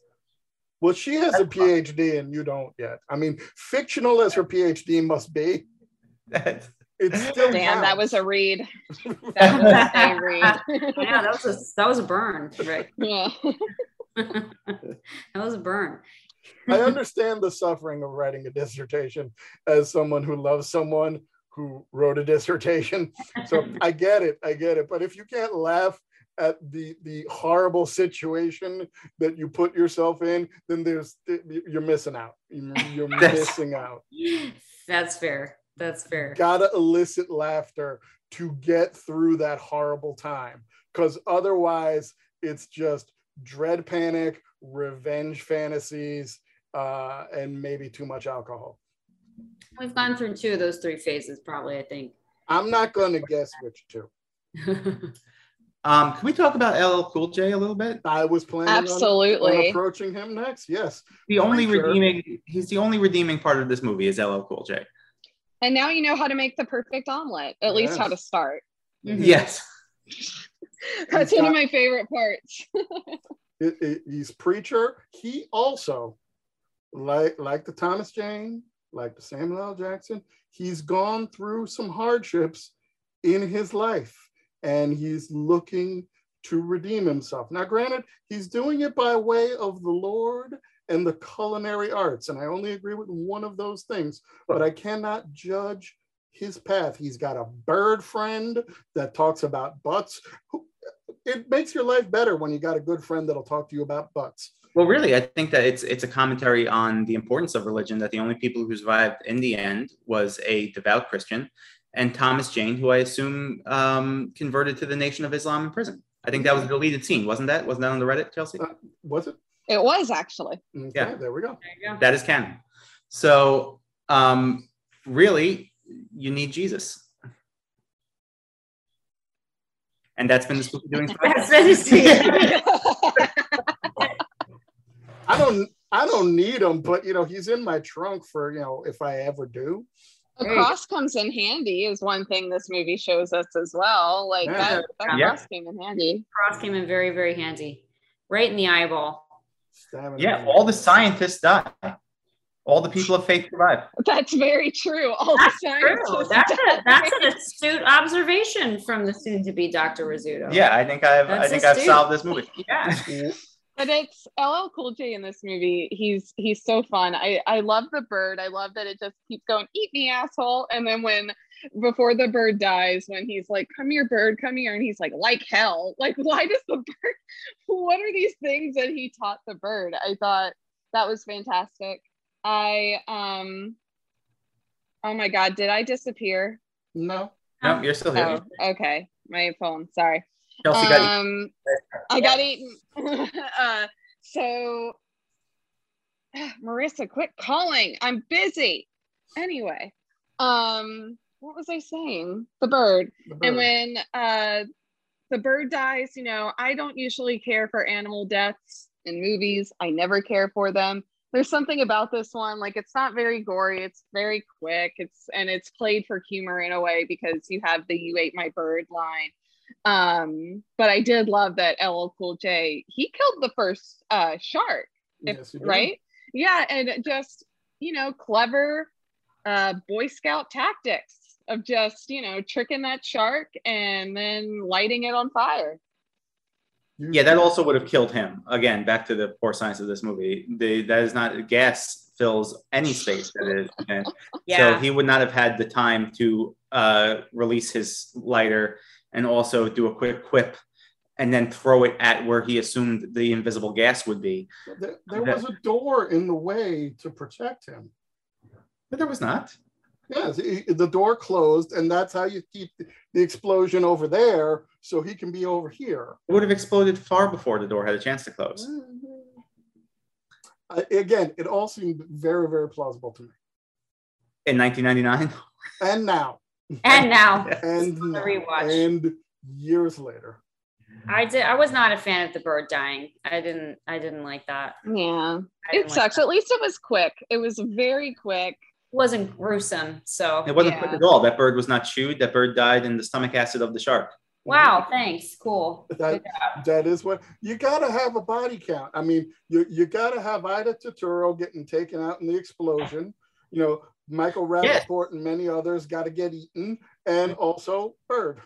Speaker 1: Well, she has a PhD and you don't yet. I mean, fictional as her PhD must be,
Speaker 4: That's-
Speaker 1: it's still
Speaker 2: Damn, that was a read. That was a read.
Speaker 3: yeah, that was a that was a burn. Right.
Speaker 2: yeah.
Speaker 3: that was a burn.
Speaker 1: I understand the suffering of writing a dissertation as someone who loves someone who wrote a dissertation. So I get it, I get it. But if you can't laugh at the the horrible situation that you put yourself in, then there's you're missing out. You're missing out.
Speaker 3: That's fair. That's fair.
Speaker 1: gotta elicit laughter to get through that horrible time because otherwise it's just dread panic revenge fantasies uh, and maybe too much alcohol
Speaker 3: We've gone through two of those three phases, probably. I think.
Speaker 1: i'm not gonna guess which two
Speaker 4: Um, can we talk about LL Cool J a little bit?
Speaker 1: i was planning on- on,
Speaker 2: Absolutely.
Speaker 1: approaching him next yes
Speaker 4: The only
Speaker 1: Sure.
Speaker 4: redeeming, he's the only redeeming part of this movie is LL Cool J.
Speaker 2: And now you know how to make the perfect omelet, at least how to
Speaker 1: Yes.
Speaker 2: start.
Speaker 3: Mhm.
Speaker 4: Yes.
Speaker 2: That's
Speaker 1: He's
Speaker 2: one of my favorite parts.
Speaker 1: it, it- he's preacher he also like like the thomas jane like the samuel l jackson he's gone through some hardships in his life and he's looking to redeem himself now granted he's doing it by way of the lord and the culinary arts and i only agree with one of those things but i cannot judge his path he's got a bird friend that talks about butts it makes your life better when you got a good friend that'll talk to you about butts.
Speaker 4: Well, really, I think that it's it's a commentary on the importance of religion. That the only people who survived in the end was a devout Christian and Thomas Jane, who I assume um, converted to the Nation of Islam in prison. I think that was the deleted scene, wasn't that? Wasn't that on the Reddit, Chelsea?
Speaker 1: Uh, was it?
Speaker 2: It was actually.
Speaker 1: Okay,
Speaker 4: Yeah.
Speaker 1: there we go.
Speaker 3: There go.
Speaker 4: That is canon. So, um, really, you need Jesus. And that's been the spooky doings.
Speaker 3: That's it.
Speaker 1: I don't I don't need him, but you know, he's in my trunk for, you know, if I ever do.
Speaker 2: A cross comes in handy is one thing this movie shows us as well. Like
Speaker 1: Yeah.
Speaker 2: that, that
Speaker 4: Yeah.
Speaker 2: cross came in handy.
Speaker 3: Cross came in very, very handy. Right in the eyeball.
Speaker 1: Stamina.
Speaker 4: Yeah, all the scientists die. All the people of faith survive.
Speaker 2: That's very true. All
Speaker 3: That's
Speaker 2: the
Speaker 3: true.
Speaker 2: scientists
Speaker 3: That's, a, that's an astute observation from the soon-to-be Dr. Rizzuto.
Speaker 4: Yeah, I think I've I
Speaker 3: That's
Speaker 4: think I've solved this movie.
Speaker 3: Yeah.
Speaker 2: But it's LL Cool J in this movie. He's he's so fun. I I love the bird. I love that it just keeps going, eat me, asshole. And then when before the bird dies, when he's like, come here, bird, come here, and he's like, like hell. Like, why does the bird? What are these things that he taught the bird? I thought that was fantastic. I um. Oh my God! Did I disappear?
Speaker 1: No.
Speaker 4: No, you're still here.
Speaker 2: Oh, okay. My phone. Sorry.
Speaker 4: Chelsea got
Speaker 2: um, I got eaten. uh, so, Marissa, quit calling. I'm busy. Anyway, um, what was I saying? The bird.
Speaker 1: the
Speaker 2: And when uh, the bird dies. You know, I don't usually care for animal deaths in movies. I never care for them. There's something about this one, like it's not very gory. It's very quick. It's and it's played for humor in a way because you have the "You ate my bird" line. Um, but I did love that LL Cool J. He killed the first uh, shark, if-
Speaker 1: Yes, you
Speaker 2: right? Yeah, and just you know, clever uh, Boy Scout tactics of just you know tricking that shark and then lighting it on fire.
Speaker 4: Yeah, that also would have killed him. Again, back to the poor science of this movie. The, that is not gas fills any space that is. And
Speaker 3: Yeah.
Speaker 4: So he would not have had the time to uh, release his lighter and also do a quick quip and then throw it at where he assumed the invisible gas would be.
Speaker 1: There, there was a door in the way to protect him.
Speaker 4: But there was not.
Speaker 1: Yes, the door closed, and that's how you keep the explosion over there, so he can be over here.
Speaker 4: It would have exploded far before the door had a chance to close.
Speaker 1: I- again, it all seemed very, very plausible to me.
Speaker 4: In 1999,
Speaker 1: And now,
Speaker 3: and now
Speaker 1: and
Speaker 3: the rewatch.
Speaker 1: and years later.
Speaker 3: I did. I was not a fan of the bird dying. I didn't. I didn't like that.
Speaker 2: Yeah, it
Speaker 3: like
Speaker 2: sucks.
Speaker 3: that.
Speaker 2: At least it was quick. It was very quick.
Speaker 3: It wasn't gruesome. So
Speaker 4: it wasn't
Speaker 2: Yeah.
Speaker 4: quick at all. That bird was not chewed. That bird died in the stomach acid of the shark.
Speaker 3: wow. Thanks. Cool.
Speaker 1: That, that is what you got to have a body count. I mean, you you got to have Aida Turturro getting taken out in the explosion. You know, Michael
Speaker 4: Yes.
Speaker 1: And many others got to get eaten, and also Bird.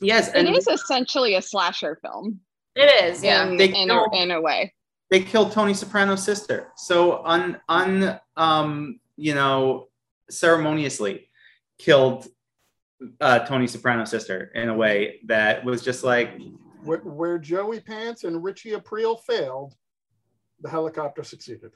Speaker 4: Yes,
Speaker 2: It
Speaker 4: and
Speaker 2: is essentially a slasher film.
Speaker 3: It is. Yeah.
Speaker 2: in,
Speaker 4: They
Speaker 2: in,
Speaker 4: know-
Speaker 2: a, in a way.
Speaker 4: they killed Tony Soprano's sister. So un un um you know ceremoniously killed uh, Tony Soprano's sister in a way that was just like
Speaker 1: Where, where Joey Pants and Richie Aprile failed, the helicopter succeeded.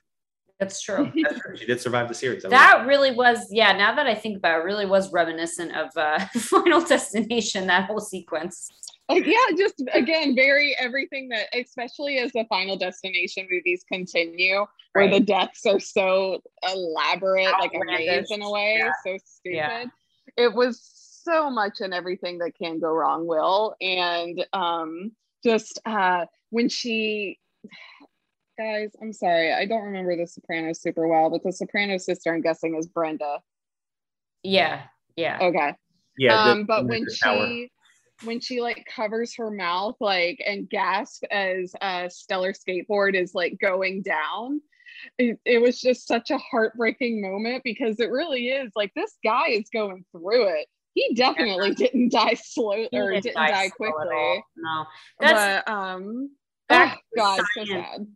Speaker 3: That's true.
Speaker 4: that's true. she did survive the series. I
Speaker 3: that really was. Yeah. Now that I think about it, really was reminiscent of uh, Final Destination. That whole sequence.
Speaker 2: Like, yeah, just again, very everything that, especially as the Final Destination movies continue, where the deaths are so elaborate, like a maze in a way,
Speaker 3: Yeah.
Speaker 2: so stupid.
Speaker 3: Yeah.
Speaker 2: It was so much in everything that can go wrong, Will, and um, just uh, when she. Guys, I'm sorry. I don't remember The Sopranos super well, but the Sopranos sister, I'm guessing, is Brenda.
Speaker 3: Yeah. Yeah.
Speaker 2: Okay.
Speaker 4: yeah. the-
Speaker 2: um but when
Speaker 4: Maker Tower.
Speaker 2: she when she like covers her mouth like and gasp as uh stellar skateboard is like going down it, it was just such a heartbreaking moment because it really is like this guy is going through it he definitely didn't die slow
Speaker 3: He
Speaker 2: or
Speaker 3: didn't
Speaker 2: didn't
Speaker 3: die
Speaker 2: die quickly.
Speaker 3: No. That's
Speaker 2: but um
Speaker 3: back
Speaker 2: oh,
Speaker 3: to
Speaker 2: god so sad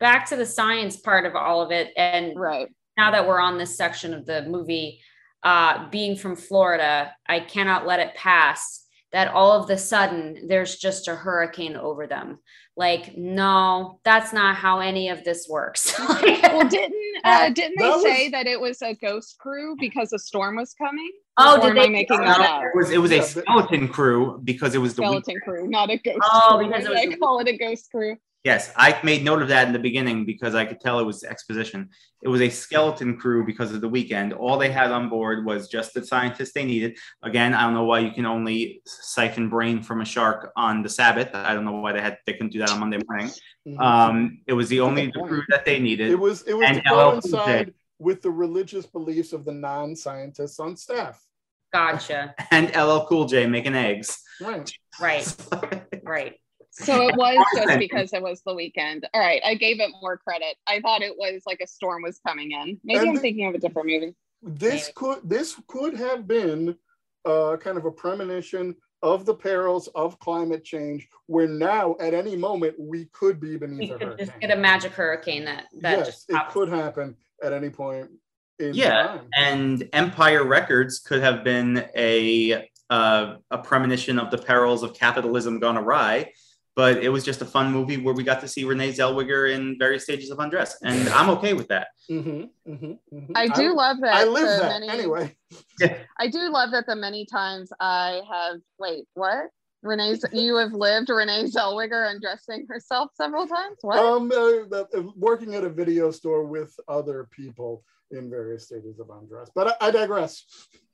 Speaker 3: back to the science part of all of it. And
Speaker 2: right
Speaker 3: now that we're on this section of the movie, uh, being from Florida, I cannot let it pass that all of the sudden there's just a hurricane over them. Like, no, that's not how any of this works.
Speaker 2: well didn't uh didn't they
Speaker 1: That was-
Speaker 2: say that it was a ghost crew because a storm was coming
Speaker 3: Oh, did they-
Speaker 2: I making that up?
Speaker 4: it was it was a skeleton crew because it was the week.
Speaker 2: skeleton crew, not a ghost
Speaker 3: Oh,
Speaker 2: crew.
Speaker 3: because it was
Speaker 2: did I call it a ghost crew.
Speaker 4: Yes, I made note of that in the beginning because I could tell it was exposition. It was a skeleton crew because of the weekend. All they had on board was just the scientists they needed. Again, I don't know why you can only siphon brain from a shark on the Sabbath. I don't know why they had they couldn't do that on Monday morning. Um, it was the only
Speaker 1: Good
Speaker 4: crew that they needed.
Speaker 1: it was it was
Speaker 4: and
Speaker 1: to
Speaker 4: LL
Speaker 1: coincide with the religious beliefs of the non-scientists on staff.
Speaker 3: gotcha.
Speaker 4: and LL Cool J making eggs.
Speaker 1: Right.
Speaker 3: Right. Right.
Speaker 2: So it was just because it was the weekend. All right, I gave it more credit. I thought it was like a storm was coming in. Maybe
Speaker 1: And
Speaker 2: I'm thinking of a different movie.
Speaker 1: this
Speaker 3: Maybe.
Speaker 1: could this could have been uh, kind of a premonition of the perils of climate change where now at any moment we could be
Speaker 3: We
Speaker 1: beneath a
Speaker 3: could
Speaker 1: hurricane
Speaker 3: just get a magic hurricane that that
Speaker 1: yes
Speaker 3: just
Speaker 1: it could happen at any point in
Speaker 4: Yeah,
Speaker 1: time
Speaker 4: and Empire Records could have been a uh, a premonition of the perils of capitalism gone awry. But it was just a fun movie where we got to see Renee Zellweger in various stages of undress, and I'm okay with that.
Speaker 1: Mhm, mhm, mhm.
Speaker 2: I do love that.
Speaker 1: i live
Speaker 2: the
Speaker 1: that
Speaker 2: many,
Speaker 1: anyway
Speaker 2: I do love that the many times I have. Wait, what? Renee, you have lived Renee Zellweger undressing herself several times. What?
Speaker 1: um uh, uh, working at a video store with other people in various stages of undress but i, I digress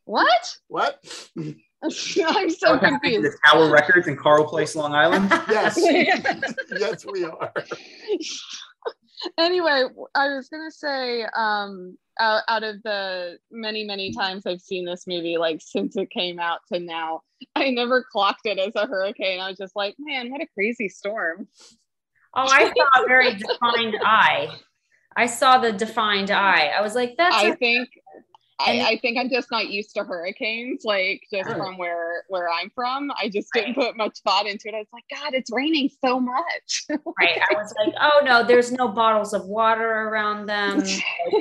Speaker 2: what?
Speaker 1: what
Speaker 2: I'm so
Speaker 4: Okay,
Speaker 2: confused.
Speaker 4: The Tower Records in Carle Place, Long Island.
Speaker 1: Yes, yes, we are.
Speaker 2: anyway, I was gonna say, um, out, out of the many, many times I've seen this movie, like since it came out to now, I never clocked it as a hurricane. I was just like, man, what a crazy storm.
Speaker 3: Oh, I saw a very defined eye. I saw the defined eye. I was like, that's
Speaker 2: I
Speaker 3: a-
Speaker 2: think.
Speaker 3: And-
Speaker 2: I, I think I'm just not used to hurricanes, like just
Speaker 1: Right.
Speaker 2: from where where I'm from. I just didn't put much thought into it. I was like, God, it's raining so much.
Speaker 3: right. I was like, oh no, there's no bottles of water around them.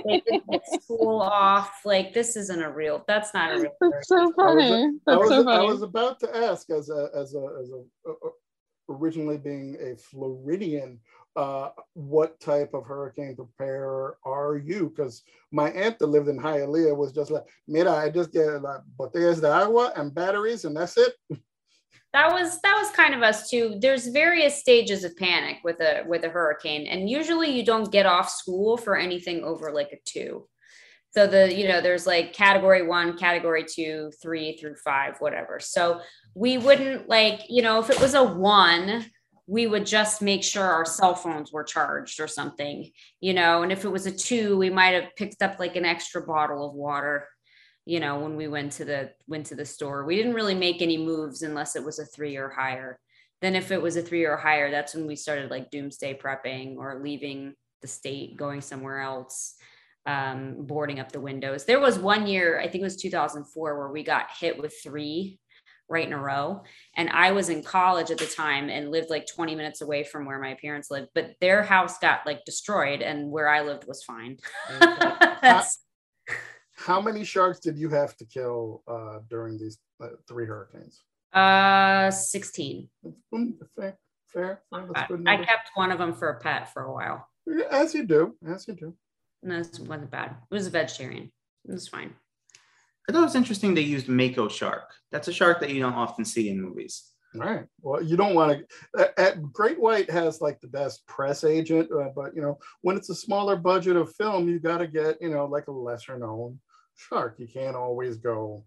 Speaker 3: Like, they didn't school off. Like this isn't a real. That's not a real.
Speaker 2: That's so
Speaker 1: I was-
Speaker 2: funny.
Speaker 1: I was,
Speaker 2: so
Speaker 1: I was about to ask, as a as a as a uh, originally being a Floridian, uh, what type of hurricane preparer are you? Because my aunt that lived in Hialeah was just like, mira, I just get like botellas de agua and batteries, and that's it.
Speaker 3: that was that was kind of us too there's various stages of panic with a with a hurricane and usually you don't get off school for anything over like a two so the you know there's like category one category two three through five whatever so we wouldn't like you know if it was a one we would just make sure our cell phones were charged or something you know? And if it was a two we might have picked up like an extra bottle of water you know when we went to the went to the store. We didn't really make any moves unless it was a three or higher. Then if it was a three or higher that's when we started like doomsday prepping or leaving the state going somewhere else um, boarding up the windows. There was one year i think it was 2004 where we got hit with three right in a row and i was in college at the time and lived like 20 minutes away from where my parents lived but their house got like destroyed and where i lived was fine that's
Speaker 1: How many sharks did you have to kill uh, during these uh, three hurricanes?
Speaker 3: uh 16
Speaker 1: Mm, Fair, fair. good
Speaker 3: I kept one of them for a pet for a while.
Speaker 1: As you do, as you do.
Speaker 3: No, it wasn't bad. It was a vegetarian. It was fine.
Speaker 4: I thought it was interesting they used mako shark. That's a shark that you don't often see in movies.
Speaker 1: Right. Well, you don't want to. At Great White has like the best press agent, uh, but you know when it's a smaller budget of film, you got to get you know like a lesser known shark. You can't always go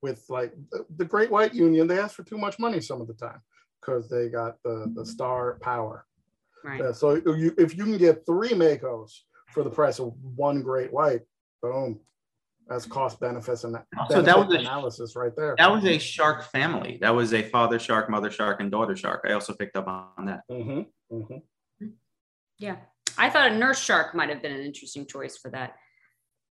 Speaker 1: with like the, the Great White Union. They ask for too much money some of the time because they got the the star power.
Speaker 3: Right.
Speaker 1: Uh, so you, if you can get three Makos for the price of one Great White, boom, that's cost benefits and that,
Speaker 4: So that was
Speaker 1: benefit
Speaker 4: a-
Speaker 1: analysis right there.
Speaker 4: That was a shark family. That was a father shark, mother shark, and daughter shark. I also picked up on that.
Speaker 1: hmm hmm
Speaker 3: Yeah. I thought a nurse shark might have been an interesting choice for that.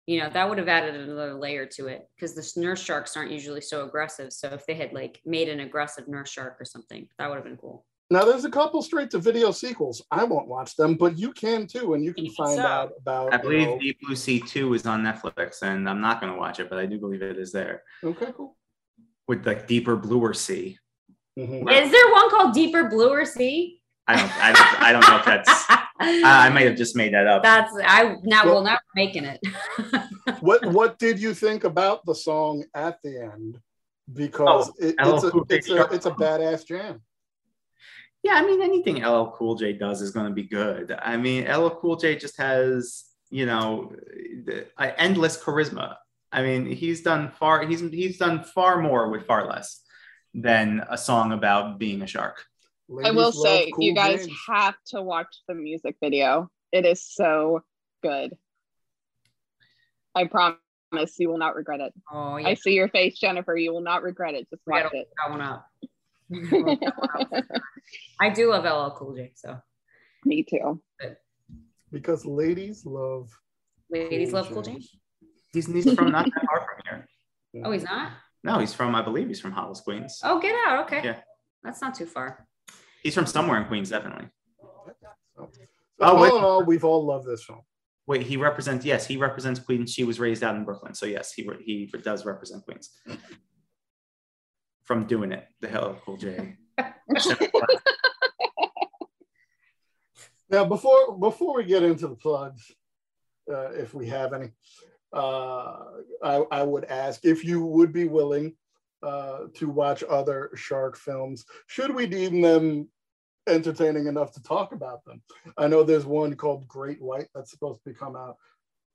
Speaker 3: You know, that would have added another layer to it because the nurse sharks aren't usually so aggressive. So if they had like made an aggressive nurse shark or something, that would have been cool.
Speaker 1: Now, there's a couple straight to video sequels. I won't watch them, but you can too, and you can find
Speaker 3: so.
Speaker 1: out about.
Speaker 4: I believe
Speaker 1: know-
Speaker 4: Deep Blue Sea 2 is on Netflix, and I'm not going to watch it, but I do believe it is there
Speaker 1: Okay, cool.
Speaker 4: with like deeper, bluer sea.
Speaker 1: Mhm.
Speaker 3: Is there one called Deeper Bluer Sea?
Speaker 4: I don't, I don't, I don't know if that's. I, I might have just made that up.
Speaker 3: That's I now
Speaker 1: Well-
Speaker 3: well now we're making it.
Speaker 1: What What did you think about the song at the end? Because
Speaker 4: Oh,
Speaker 1: it, it's a it's a it's a badass jam.
Speaker 4: Yeah, I mean, anything LL Cool J does is going to be good. I mean, LL Cool J just has, you know, the- uh, endless charisma. I mean, he's done far. He's he's done far more with far less than a song about being a shark.
Speaker 2: I will say,
Speaker 1: Cool
Speaker 2: you guys
Speaker 1: James.
Speaker 2: have to watch the music video. It is so good. I promise you will not regret it.
Speaker 3: oh yeah.
Speaker 2: I see your face, Jennifer. You will not regret it. Just
Speaker 3: we gotta
Speaker 2: watch it.
Speaker 3: that one up. Look that one up. I do love LL Cool J, so
Speaker 2: Me too.
Speaker 1: because ladies love.
Speaker 3: ladies love Cool J.
Speaker 4: He's, he's from not that far from here.
Speaker 3: Oh, he's not.
Speaker 4: No, he's from I believe he's from Hollis, Queens.
Speaker 3: Oh, get out. Okay,
Speaker 4: Yeah.
Speaker 3: that's not too far.
Speaker 4: He's from somewhere in Queens, definitely.
Speaker 1: So,
Speaker 4: Oh,
Speaker 1: all
Speaker 4: wait.
Speaker 1: in all, we've all loved this film.
Speaker 4: Wait, he represents yes, he represents Queens. She was raised out in Brooklyn, so yes, he he does represent Queens. From doing it, the hell Cool J.
Speaker 1: Now, before before we get into the plugs, uh, if we have any, uh, I, I would ask if you would be willing uh, to watch other shark films. Should we deem them entertaining enough to talk about them? I know there's one called Great White that's supposed to be come out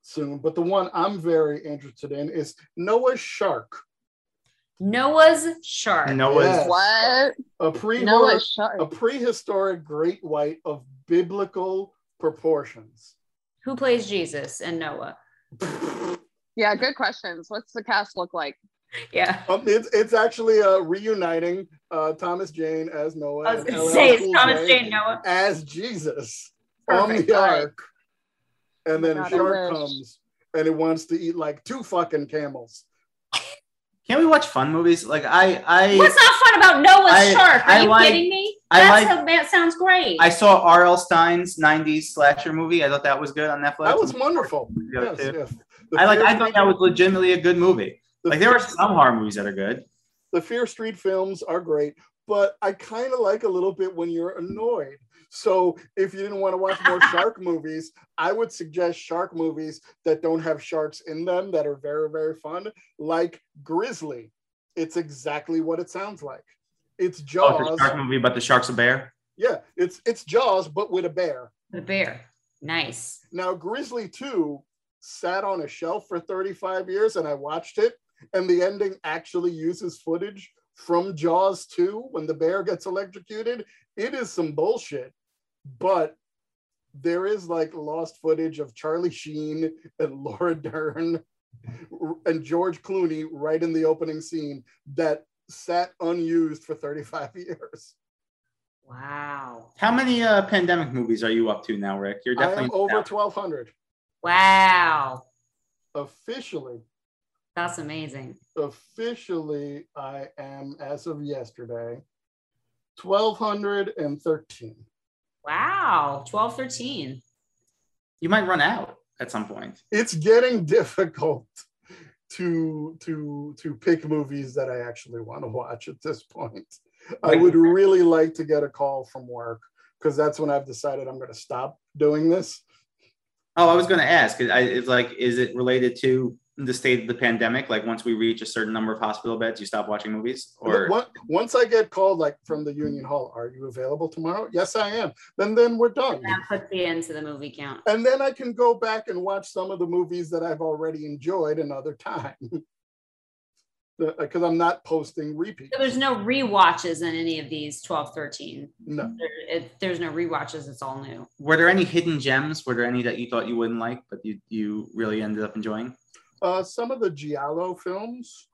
Speaker 1: soon, but the one I'm very interested in is Noah's Shark.
Speaker 3: Noah's Shark.
Speaker 4: Noah's
Speaker 1: Yes.
Speaker 2: What?
Speaker 1: A pre
Speaker 2: Noah Shark.
Speaker 1: a prehistoric great white of biblical proportions.
Speaker 3: Who plays Jesus and Noah?
Speaker 2: Yeah, good questions. What's the cast look like?
Speaker 3: Yeah.
Speaker 1: Um, it's it's actually uh, reuniting uh, Thomas Jane as Noah
Speaker 3: I was gonna
Speaker 1: LL
Speaker 3: say it's
Speaker 1: Cool
Speaker 3: Thomas
Speaker 1: J
Speaker 3: Jane Noah.
Speaker 1: as Jesus on the
Speaker 2: All right.
Speaker 1: ark, and then a shark
Speaker 2: wish.
Speaker 1: comes and it wants to eat like two fucking camels.
Speaker 4: Can we watch fun movies? Like I, I,
Speaker 3: What's not fun about Noah's
Speaker 4: I-
Speaker 3: Shark? Are
Speaker 4: I
Speaker 3: you
Speaker 4: like-
Speaker 3: kidding me?
Speaker 4: I like-
Speaker 3: how, that sounds great.
Speaker 4: I saw R.L. Stine's '90s slasher movie. I thought that was good on Netflix.
Speaker 1: That was wonderful. Yes, yes.
Speaker 4: I like. I thought that was legitimately a good movie.
Speaker 1: the
Speaker 4: Like there are some horror movies that are good.
Speaker 1: the Fear Street films are great, but I kind of like a little bit when you're annoyed. So if you didn't want to watch more shark movies, I would suggest shark movies that don't have sharks in them that are very, very fun, like Grizzly. It's exactly what it sounds like. It's Jaws.
Speaker 4: Oh, it's a
Speaker 1: Jaws.
Speaker 4: shark movie, but the shark's a bear.
Speaker 1: yeah, it's it's Jaws, but with a bear.
Speaker 3: the bear. Nice.
Speaker 1: Now, Grizzly 2 sat on a shelf for 35 years and I watched it, and the ending actually uses footage from Jaws 2 when the bear gets electrocuted. It is some bullshit, but there is like lost footage of Charlie Sheen and Laura Dern and George Clooney right in the opening scene that sat unused for 35 years.
Speaker 3: Wow.
Speaker 4: How many uh, pandemic movies are you up to now, Rick? You're
Speaker 1: I
Speaker 4: definitely
Speaker 1: am over
Speaker 4: down.
Speaker 1: 1,200
Speaker 3: Wow.
Speaker 1: officially.
Speaker 3: That's amazing.
Speaker 1: officially I am as of yesterday 1213
Speaker 3: Wow. 12, 13.
Speaker 4: You might run out at some point.
Speaker 1: it's getting difficult to to to pick movies that I actually want to watch at this point I would really like to get a call from work because that's when I've decided I'm going to stop doing this
Speaker 4: Oh, I was going to ask. I, it's like, is it related to the state of the pandemic? Like, once we reach a certain number of hospital beds, you stop watching movies, or
Speaker 1: Once- once I get called like from the union hall are you available tomorrow yes I am then then we're done
Speaker 3: That puts the end to the movie count.
Speaker 1: and then I can go back and watch some of the movies that I've already enjoyed another time. Because uh, I'm not posting repeats.
Speaker 3: So there's no rewatches in any of these 12, 13.
Speaker 1: No,
Speaker 3: There, it, there's no rewatches. It's all new.
Speaker 4: were there any hidden gems? Were there any that you thought you wouldn't like, but you you really ended up enjoying?
Speaker 1: Uh, some of the Giallo films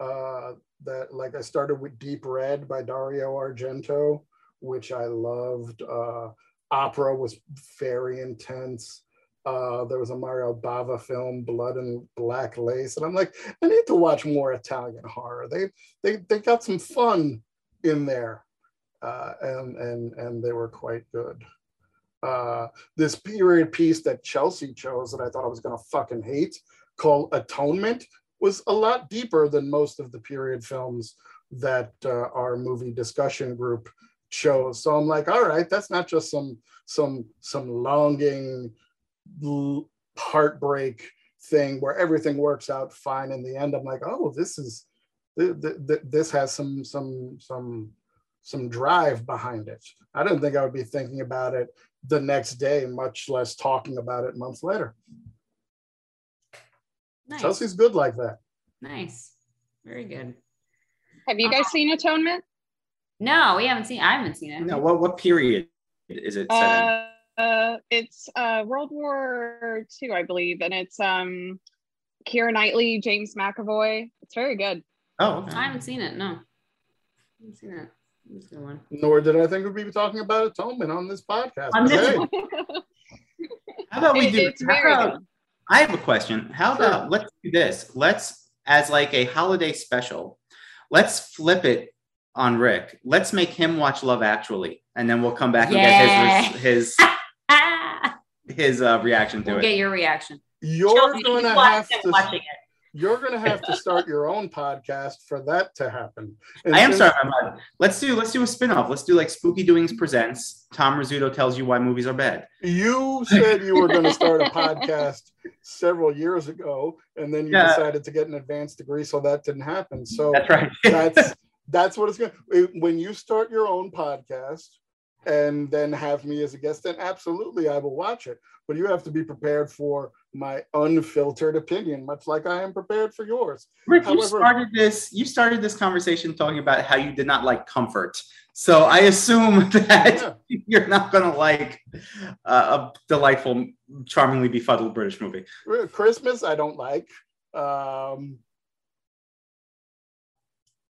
Speaker 1: uh, that, like, I started with Deep Red by Dario Argento, which I loved. Uh, Opera was very intense. Uh, there was a Mario Bava film, Blood and Black Lace, and I'm like, I need to watch more Italian horror. They they they got some fun in there, uh, and and and they were quite good. Uh, this period piece that Chelsea chose that I thought I was gonna fucking hate, called Atonement, was a lot deeper than most of the period films that uh, our movie discussion group chose. So I'm like, all right, that's not just some some some longing heartbreak thing where everything works out fine in the end. I'm like, oh, this is th- th- th- this has some some some some drive behind it. I didn't think I would be thinking about it the next day, much less talking about it months later.
Speaker 3: Nice.
Speaker 1: Chelsea's good like that.
Speaker 3: Nice. Very good.
Speaker 2: Have you guys seen Atonement?
Speaker 3: No, we haven't seen. I haven't seen it.
Speaker 4: No, what what period is it set in?
Speaker 2: Uh, uh, it's uh, World War II, I believe, and it's um, Keira Knightley, James McAvoy. It's very good.
Speaker 4: Oh, okay.
Speaker 3: I haven't seen it. No, I haven't seen it. It's a good one.
Speaker 1: Nor did I think we'd be talking about atonement on this podcast.
Speaker 3: On this
Speaker 1: Hey.
Speaker 4: How about we
Speaker 2: It-
Speaker 4: do?
Speaker 2: it's
Speaker 4: how
Speaker 2: very
Speaker 4: about-
Speaker 2: good.
Speaker 4: I have a question. How
Speaker 1: Sure.
Speaker 4: about let's do this? Let's as like a holiday special. Let's flip it on Rick. Let's make him watch Love Actually, and then we'll come back
Speaker 3: Yeah.
Speaker 4: and get his his his uh, reaction to
Speaker 3: we'll
Speaker 4: it.
Speaker 3: get your reaction.
Speaker 1: You're
Speaker 3: Chelsea,
Speaker 1: gonna
Speaker 3: you
Speaker 1: have to
Speaker 3: watching it.
Speaker 1: You're gonna have to start your own podcast for that to happen. And
Speaker 4: I am
Speaker 1: since-
Speaker 4: sorry, I'm Let's do let's do a spin-off. Let's do like Spooky Doings presents. Tom Rizzuto tells you why movies are bad.
Speaker 1: You said you were gonna start a podcast several years ago, and then you
Speaker 4: Yeah.
Speaker 1: decided to get an advanced degree, so that didn't happen. So
Speaker 4: That's right.
Speaker 1: that's that's what it's gonna when you start your own podcast and then have me as a guest, then absolutely I will watch it. But you have to be prepared for my unfiltered opinion, much like I am prepared for yours.
Speaker 4: Rick, you started this. You started this conversation talking about how you did not like comfort. So I assume that
Speaker 1: Yeah.
Speaker 4: you're not going to like uh, a delightful, charmingly befuddled British movie.
Speaker 1: Christmas, I don't like. Um,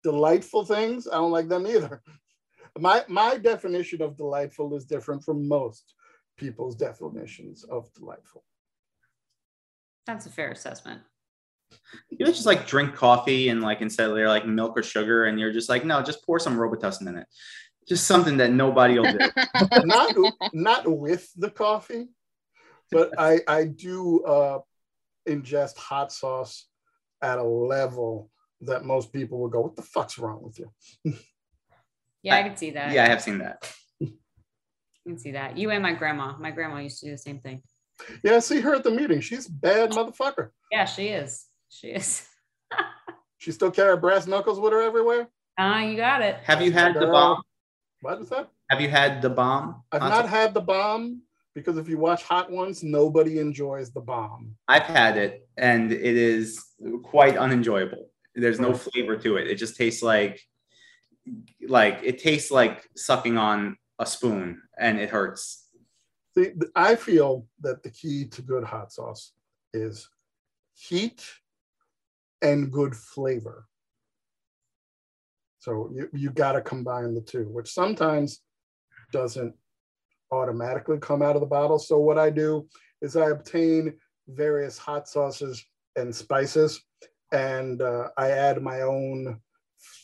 Speaker 1: delightful things, I don't like them either. My my definition of delightful is different from most people's definitions of delightful.
Speaker 3: That's a fair assessment.
Speaker 4: You would just like drink coffee and like instead of like milk or sugar, and you're just like, no, just pour some Robitussin in it. Just something that nobody will do.
Speaker 1: not not with the coffee, but I I do uh, ingest hot sauce at a level that most people will go, "What the fuck's wrong with you?"
Speaker 3: Yeah, I can see that.
Speaker 4: yeah, I have seen that.
Speaker 3: I can see that. You and my grandma. My grandma used to do the same thing.
Speaker 1: Yeah, I see her at the meeting. She's bad motherfucker.
Speaker 3: Yeah, she is. She is.
Speaker 1: She still carry brass knuckles with her everywhere.
Speaker 3: Ah, you got it.
Speaker 4: Have you had the
Speaker 1: Girl.
Speaker 4: bomb?
Speaker 1: What is that?
Speaker 4: Have you had the bomb?
Speaker 1: I've not had the bomb because if you watch Hot Ones, nobody enjoys the bomb.
Speaker 4: I've had it, and it is quite unenjoyable. There's no flavor to it. It just tastes like, like it tastes like sucking on a spoon, and it hurts.
Speaker 1: See, I feel that the key to good hot sauce is heat and good flavor. So you, you got to combine the two, which sometimes doesn't automatically come out of the bottle. So what I do is I obtain various hot sauces and spices, and uh, I add my own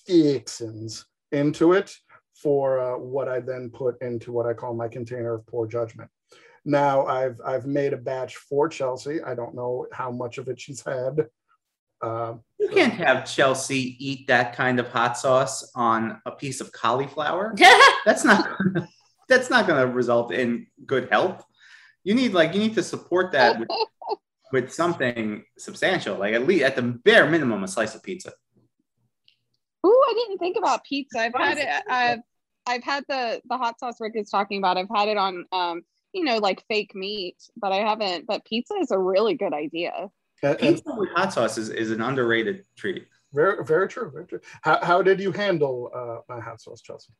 Speaker 1: fixins into it for uh, what I then put into what I call my container of poor judgment. Now I've I've made a batch for Chelsea. I don't know how much of it she's had. Uh,
Speaker 4: You can't have Chelsea eat that kind of hot sauce on a piece of cauliflower. That's not. That's not going to result in good health. You need like you need to support that with, with something substantial, like at least at the bare minimum, a slice of pizza.
Speaker 2: Ooh, I didn't think about pizza. I've had it. I've I've had the the hot sauce Rick is talking about. I've had it on um you know like fake meat, but I haven't. But pizza is a really good idea.
Speaker 1: and, and
Speaker 4: Pizza with hot sauce is, is an underrated treat.
Speaker 1: very very true. Very true. How, how did you handle uh, my hot sauce, Chelsea?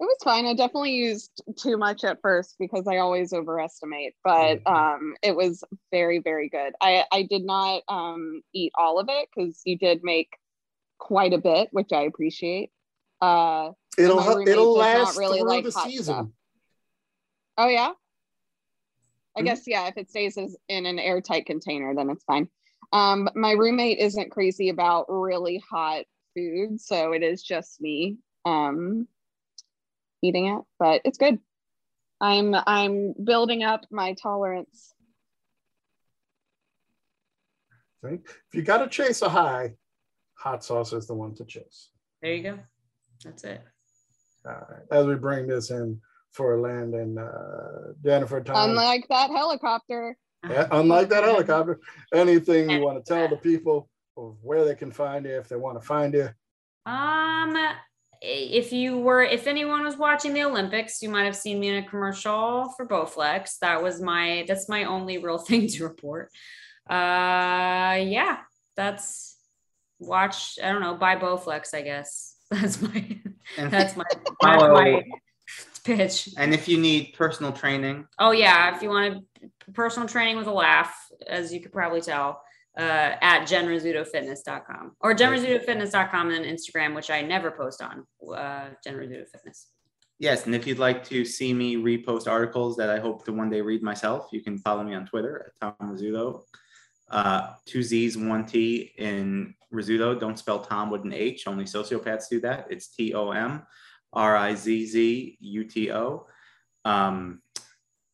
Speaker 2: It was fine. I definitely used too much at first because I always overestimate, but um, it was very, very good. I, I did not um, eat all of it because you did make quite a bit, which I appreciate. Uh,
Speaker 1: It'll it'll last
Speaker 2: really
Speaker 1: through
Speaker 2: like
Speaker 1: the season.
Speaker 2: stuff. oh yeah, I
Speaker 1: Mhm.
Speaker 2: guess yeah. If it stays as in an airtight container, then it's fine. Um, my roommate isn't crazy about really hot food, so it is just me. Um, eating it, but it's good. I'm I'm building up my tolerance.
Speaker 1: If you got to chase a high, hot sauce is the one to choose.
Speaker 3: There you go. That's it.
Speaker 1: All right. As we bring this in for Landon, uh, Jennifer, Tom,
Speaker 2: Unlike that helicopter.
Speaker 1: Yeah, unlike that helicopter, anything you want to tell the people of where they can find you if they want to find you.
Speaker 3: Um, if you were, if anyone was watching the Olympics, you might have seen me in a commercial for Bowflex. That was my, that's my only real thing to report. Uh, yeah, that's watch. I don't know, buy Bowflex. I guess that's my, that's my, my, my pitch.
Speaker 4: and if you need personal training,
Speaker 3: Oh yeah, if you want to personal training with a laugh, as you could probably tell, uh, at jenrizutofitness.com or jenrizutofitness.com and Instagram, which I never post on, uh, Jen Fitness.
Speaker 4: yes. And if you'd like to see me repost articles that I hope to one day read myself, you can follow me on Twitter at Tom Rizzuto. Uh, two Z's, one T in Rizzuto. Don't spell Tom with an H. Only sociopaths do that. It's T O M R I Z Z U T O. Um,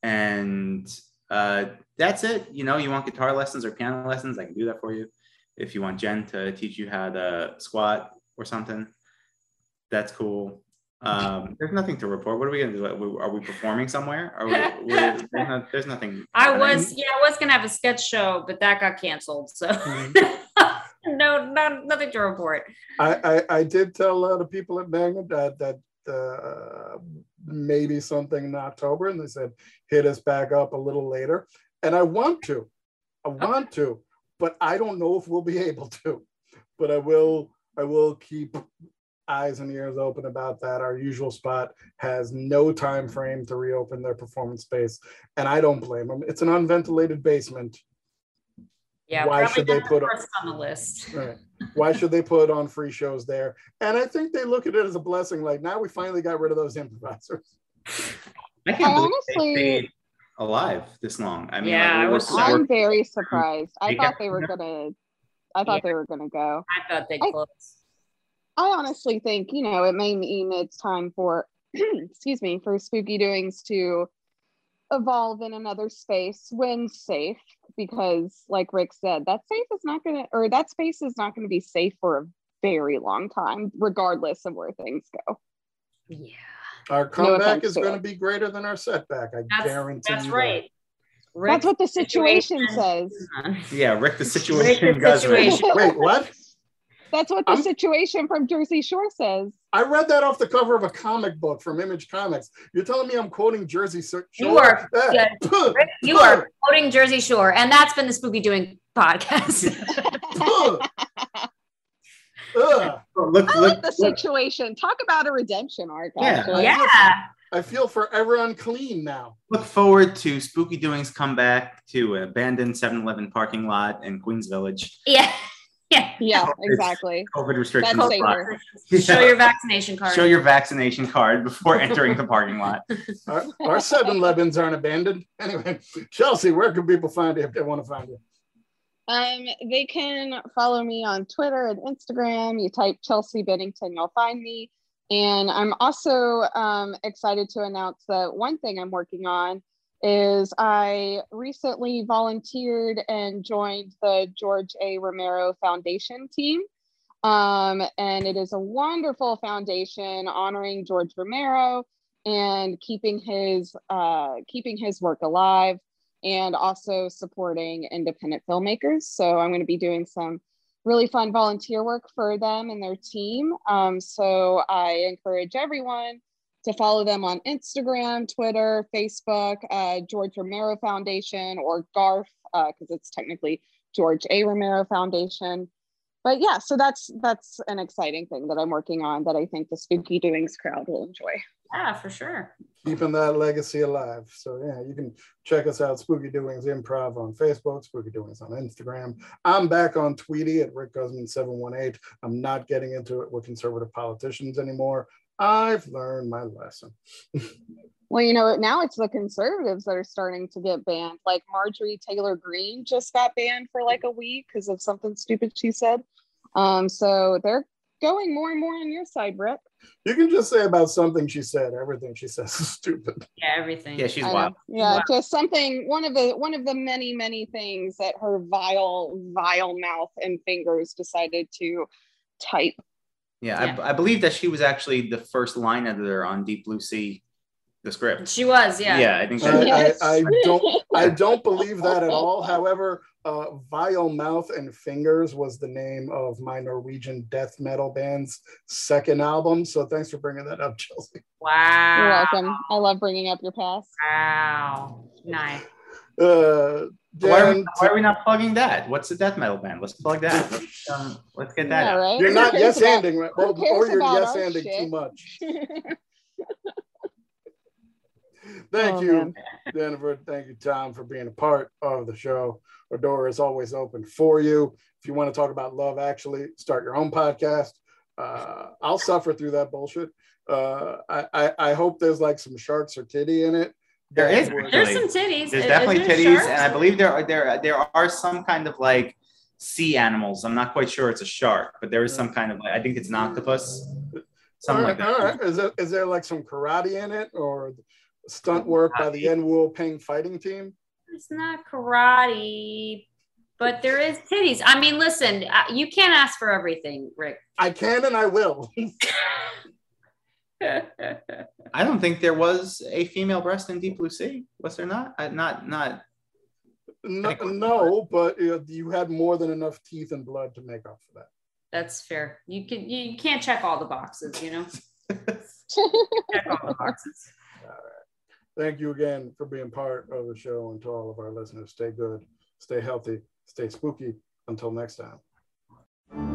Speaker 4: and uh, that's it. You know, you want guitar lessons or piano lessons, I can do that for you. If you want Jen to teach you how to squat or something, that's cool. Um, there's nothing to report. What are we gonna do? Are we, are we performing somewhere? Are we, we're- there's, no- there's nothing.
Speaker 3: I was, yeah, I was gonna have a sketch show, but that got canceled. So
Speaker 1: Mhm.
Speaker 3: no no, no, nothing to report.
Speaker 1: I, I, I did tell a lot of people at Magnet that that uh, maybe something in October, and they said hit us back up a little later. And I want to, I want to, but I don't know if we'll be able to. But I will, I will keep eyes and ears open about that. Our usual spot has no time frame to reopen their performance space, and I don't blame them. It's an unventilated basement.
Speaker 3: Yeah,
Speaker 1: Why should they put a-
Speaker 3: first on the list?
Speaker 1: Right. Why should they put on free shows there? And I think they look at it as a blessing. Like now we finally got rid of those improvisers.
Speaker 4: I can't
Speaker 2: I
Speaker 4: believe
Speaker 2: honestly-
Speaker 4: they stayed alive this long. I mean,
Speaker 3: Yeah,
Speaker 4: like,
Speaker 3: I was-
Speaker 4: we're-
Speaker 2: I'm
Speaker 4: we're-
Speaker 2: very surprised. I thought they were gonna. I thought
Speaker 3: Yeah.
Speaker 2: they were gonna go.
Speaker 3: I thought they'd
Speaker 2: I- I honestly think you know it may mean it's time for, excuse me, for spooky doings to evolve in another space when safe, because like Rick said, that safe is not gonna, or that space is not gonna be safe for a very long time, regardless of where things go.
Speaker 3: Yeah,
Speaker 1: Our comeback
Speaker 2: offense
Speaker 1: is going to be greater than our setback. I
Speaker 3: that's
Speaker 1: guarantee
Speaker 3: that's
Speaker 1: you that.
Speaker 3: right.
Speaker 2: That's what the
Speaker 3: Rick's
Speaker 2: situation says.
Speaker 4: yeah, Rick the
Speaker 3: Rick
Speaker 4: situation
Speaker 3: the
Speaker 4: right.
Speaker 3: situation.
Speaker 1: Wait, what?
Speaker 2: That's what the
Speaker 1: I'm-
Speaker 2: situation from Jersey Shore says.
Speaker 1: I read that off the cover of a comic book from Image Comics. You're telling me I'm quoting Jersey Shore?
Speaker 3: You are, yeah. you are quoting Jersey Shore, and that's been the Spooky Doing podcast.
Speaker 1: Ugh.
Speaker 4: Look,
Speaker 2: I
Speaker 4: look,
Speaker 2: like the
Speaker 4: look.
Speaker 2: situation. Talk about a redemption arc.
Speaker 4: Yeah.
Speaker 3: yeah,
Speaker 1: I feel forever unclean now.
Speaker 4: look forward to Spooky Doings come back to an abandoned 7-Eleven parking lot in Queens Village.
Speaker 3: yeah, yeah.
Speaker 2: Yeah, exactly.
Speaker 4: COVID restrictions.
Speaker 2: That's
Speaker 4: apply.
Speaker 2: safer.
Speaker 3: Show your vaccination card.
Speaker 4: Show your vaccination card before entering the parking lot.
Speaker 1: Our, our 7 Elevens aren't abandoned. Anyway, Chelsea, where can people find you if they want to find you?
Speaker 2: Um, they can follow me on Twitter and Instagram. You type Chelsea Bennington, you'll find me. And I'm also um, excited to announce that one thing I'm working on is I recently volunteered and joined the George A. Romero Foundation team. Um, and it is a wonderful foundation honoring George Romero and keeping his uh, keeping his work alive and also supporting independent filmmakers. So I'm going to be doing some really fun volunteer work for them and their team. Um, so I encourage everyone to follow them on Instagram, Twitter, Facebook, uh, George Romero Foundation, or GARF, because it's technically George A. Romero Foundation. But yeah, so that's that's an exciting thing that I'm working on that I think the Spooky Doings crowd will enjoy.
Speaker 3: Yeah, for sure.
Speaker 1: keeping that legacy alive. So yeah, you can check us out, Spooky Doings Improv on Facebook, Spooky Doings on Instagram. I'm back on Tweety at Rick Guzman 718. I'm not getting into it with conservative politicians anymore. I've learned my lesson.
Speaker 2: Well, you know, now it's the conservatives that are starting to get banned. Like Marjorie Taylor Greene just got banned for like a week because of something stupid she said. Um, so they're going more and more on your side, Rick.
Speaker 1: You can just say about something she said, everything she says is stupid.
Speaker 3: Yeah, everything.
Speaker 4: Yeah, she's
Speaker 2: I know.
Speaker 4: wild.
Speaker 2: Yeah,
Speaker 3: Wow.
Speaker 2: just something. One of the one of the many many things that her vile vile mouth and fingers decided to type.
Speaker 4: Yeah,
Speaker 3: Yeah.
Speaker 4: I, I believe that she was actually the first line editor on Deep Blue Sea, the script.
Speaker 3: She was, yeah.
Speaker 4: Yeah, I think
Speaker 1: I,
Speaker 4: that,
Speaker 2: Yes.
Speaker 1: I, I don't I don't believe that at all. However, uh, Vile Mouth and Fingers was the name of my Norwegian death metal band's second album. So thanks for bringing that up, Chelsea.
Speaker 3: Wow.
Speaker 2: You're welcome. I love bringing up your past.
Speaker 3: Wow. Nice.
Speaker 1: Uh,
Speaker 4: why, are we, why are we not plugging that? What's the death metal band? Let's plug that. Let's, um, let's get that
Speaker 2: Yeah, right.
Speaker 1: you're
Speaker 2: Who
Speaker 1: not yes
Speaker 2: about-
Speaker 1: handing, right? or, or you're yes
Speaker 2: our
Speaker 1: handing
Speaker 2: shit?
Speaker 1: too much. Thank
Speaker 2: Oh,
Speaker 1: you,
Speaker 2: man.
Speaker 1: Jennifer. Thank you, Tom, for being a part of the show. Our door is always open for you. If you want to talk about love, actually, start your own podcast. Uh, I'll suffer through that bullshit. Uh, I, I, I hope there's like some sharks or titty in it.
Speaker 4: There
Speaker 1: That
Speaker 4: is
Speaker 3: There's
Speaker 4: Really?
Speaker 3: some titties.
Speaker 4: There's definitely
Speaker 3: there
Speaker 4: titties,
Speaker 3: sharks?
Speaker 4: and I believe there are there there are some kind of like sea animals. I'm not quite sure it's a shark, but there is some kind of like I think it's an octopus,
Speaker 1: All
Speaker 4: something
Speaker 1: right,
Speaker 4: like that.
Speaker 1: right. Is there, is there like some karate in it or stunt work by the Yuen Woo-ping fighting team?
Speaker 3: It's not karate, but there is titties. I mean, listen, uh, you can't ask for everything, Rick.
Speaker 1: I can and I will.
Speaker 4: I don't think there was a female breast in Deep Blue Sea. Was there not? I, not not.
Speaker 1: No, no but uh, you had more than enough teeth and blood to make up for that.
Speaker 3: That's fair. You can you can't check all the boxes, you know. check all the boxes.
Speaker 1: All right. Thank you again for being part of the show, and to all of our listeners, stay good, stay healthy, stay spooky. Until next time.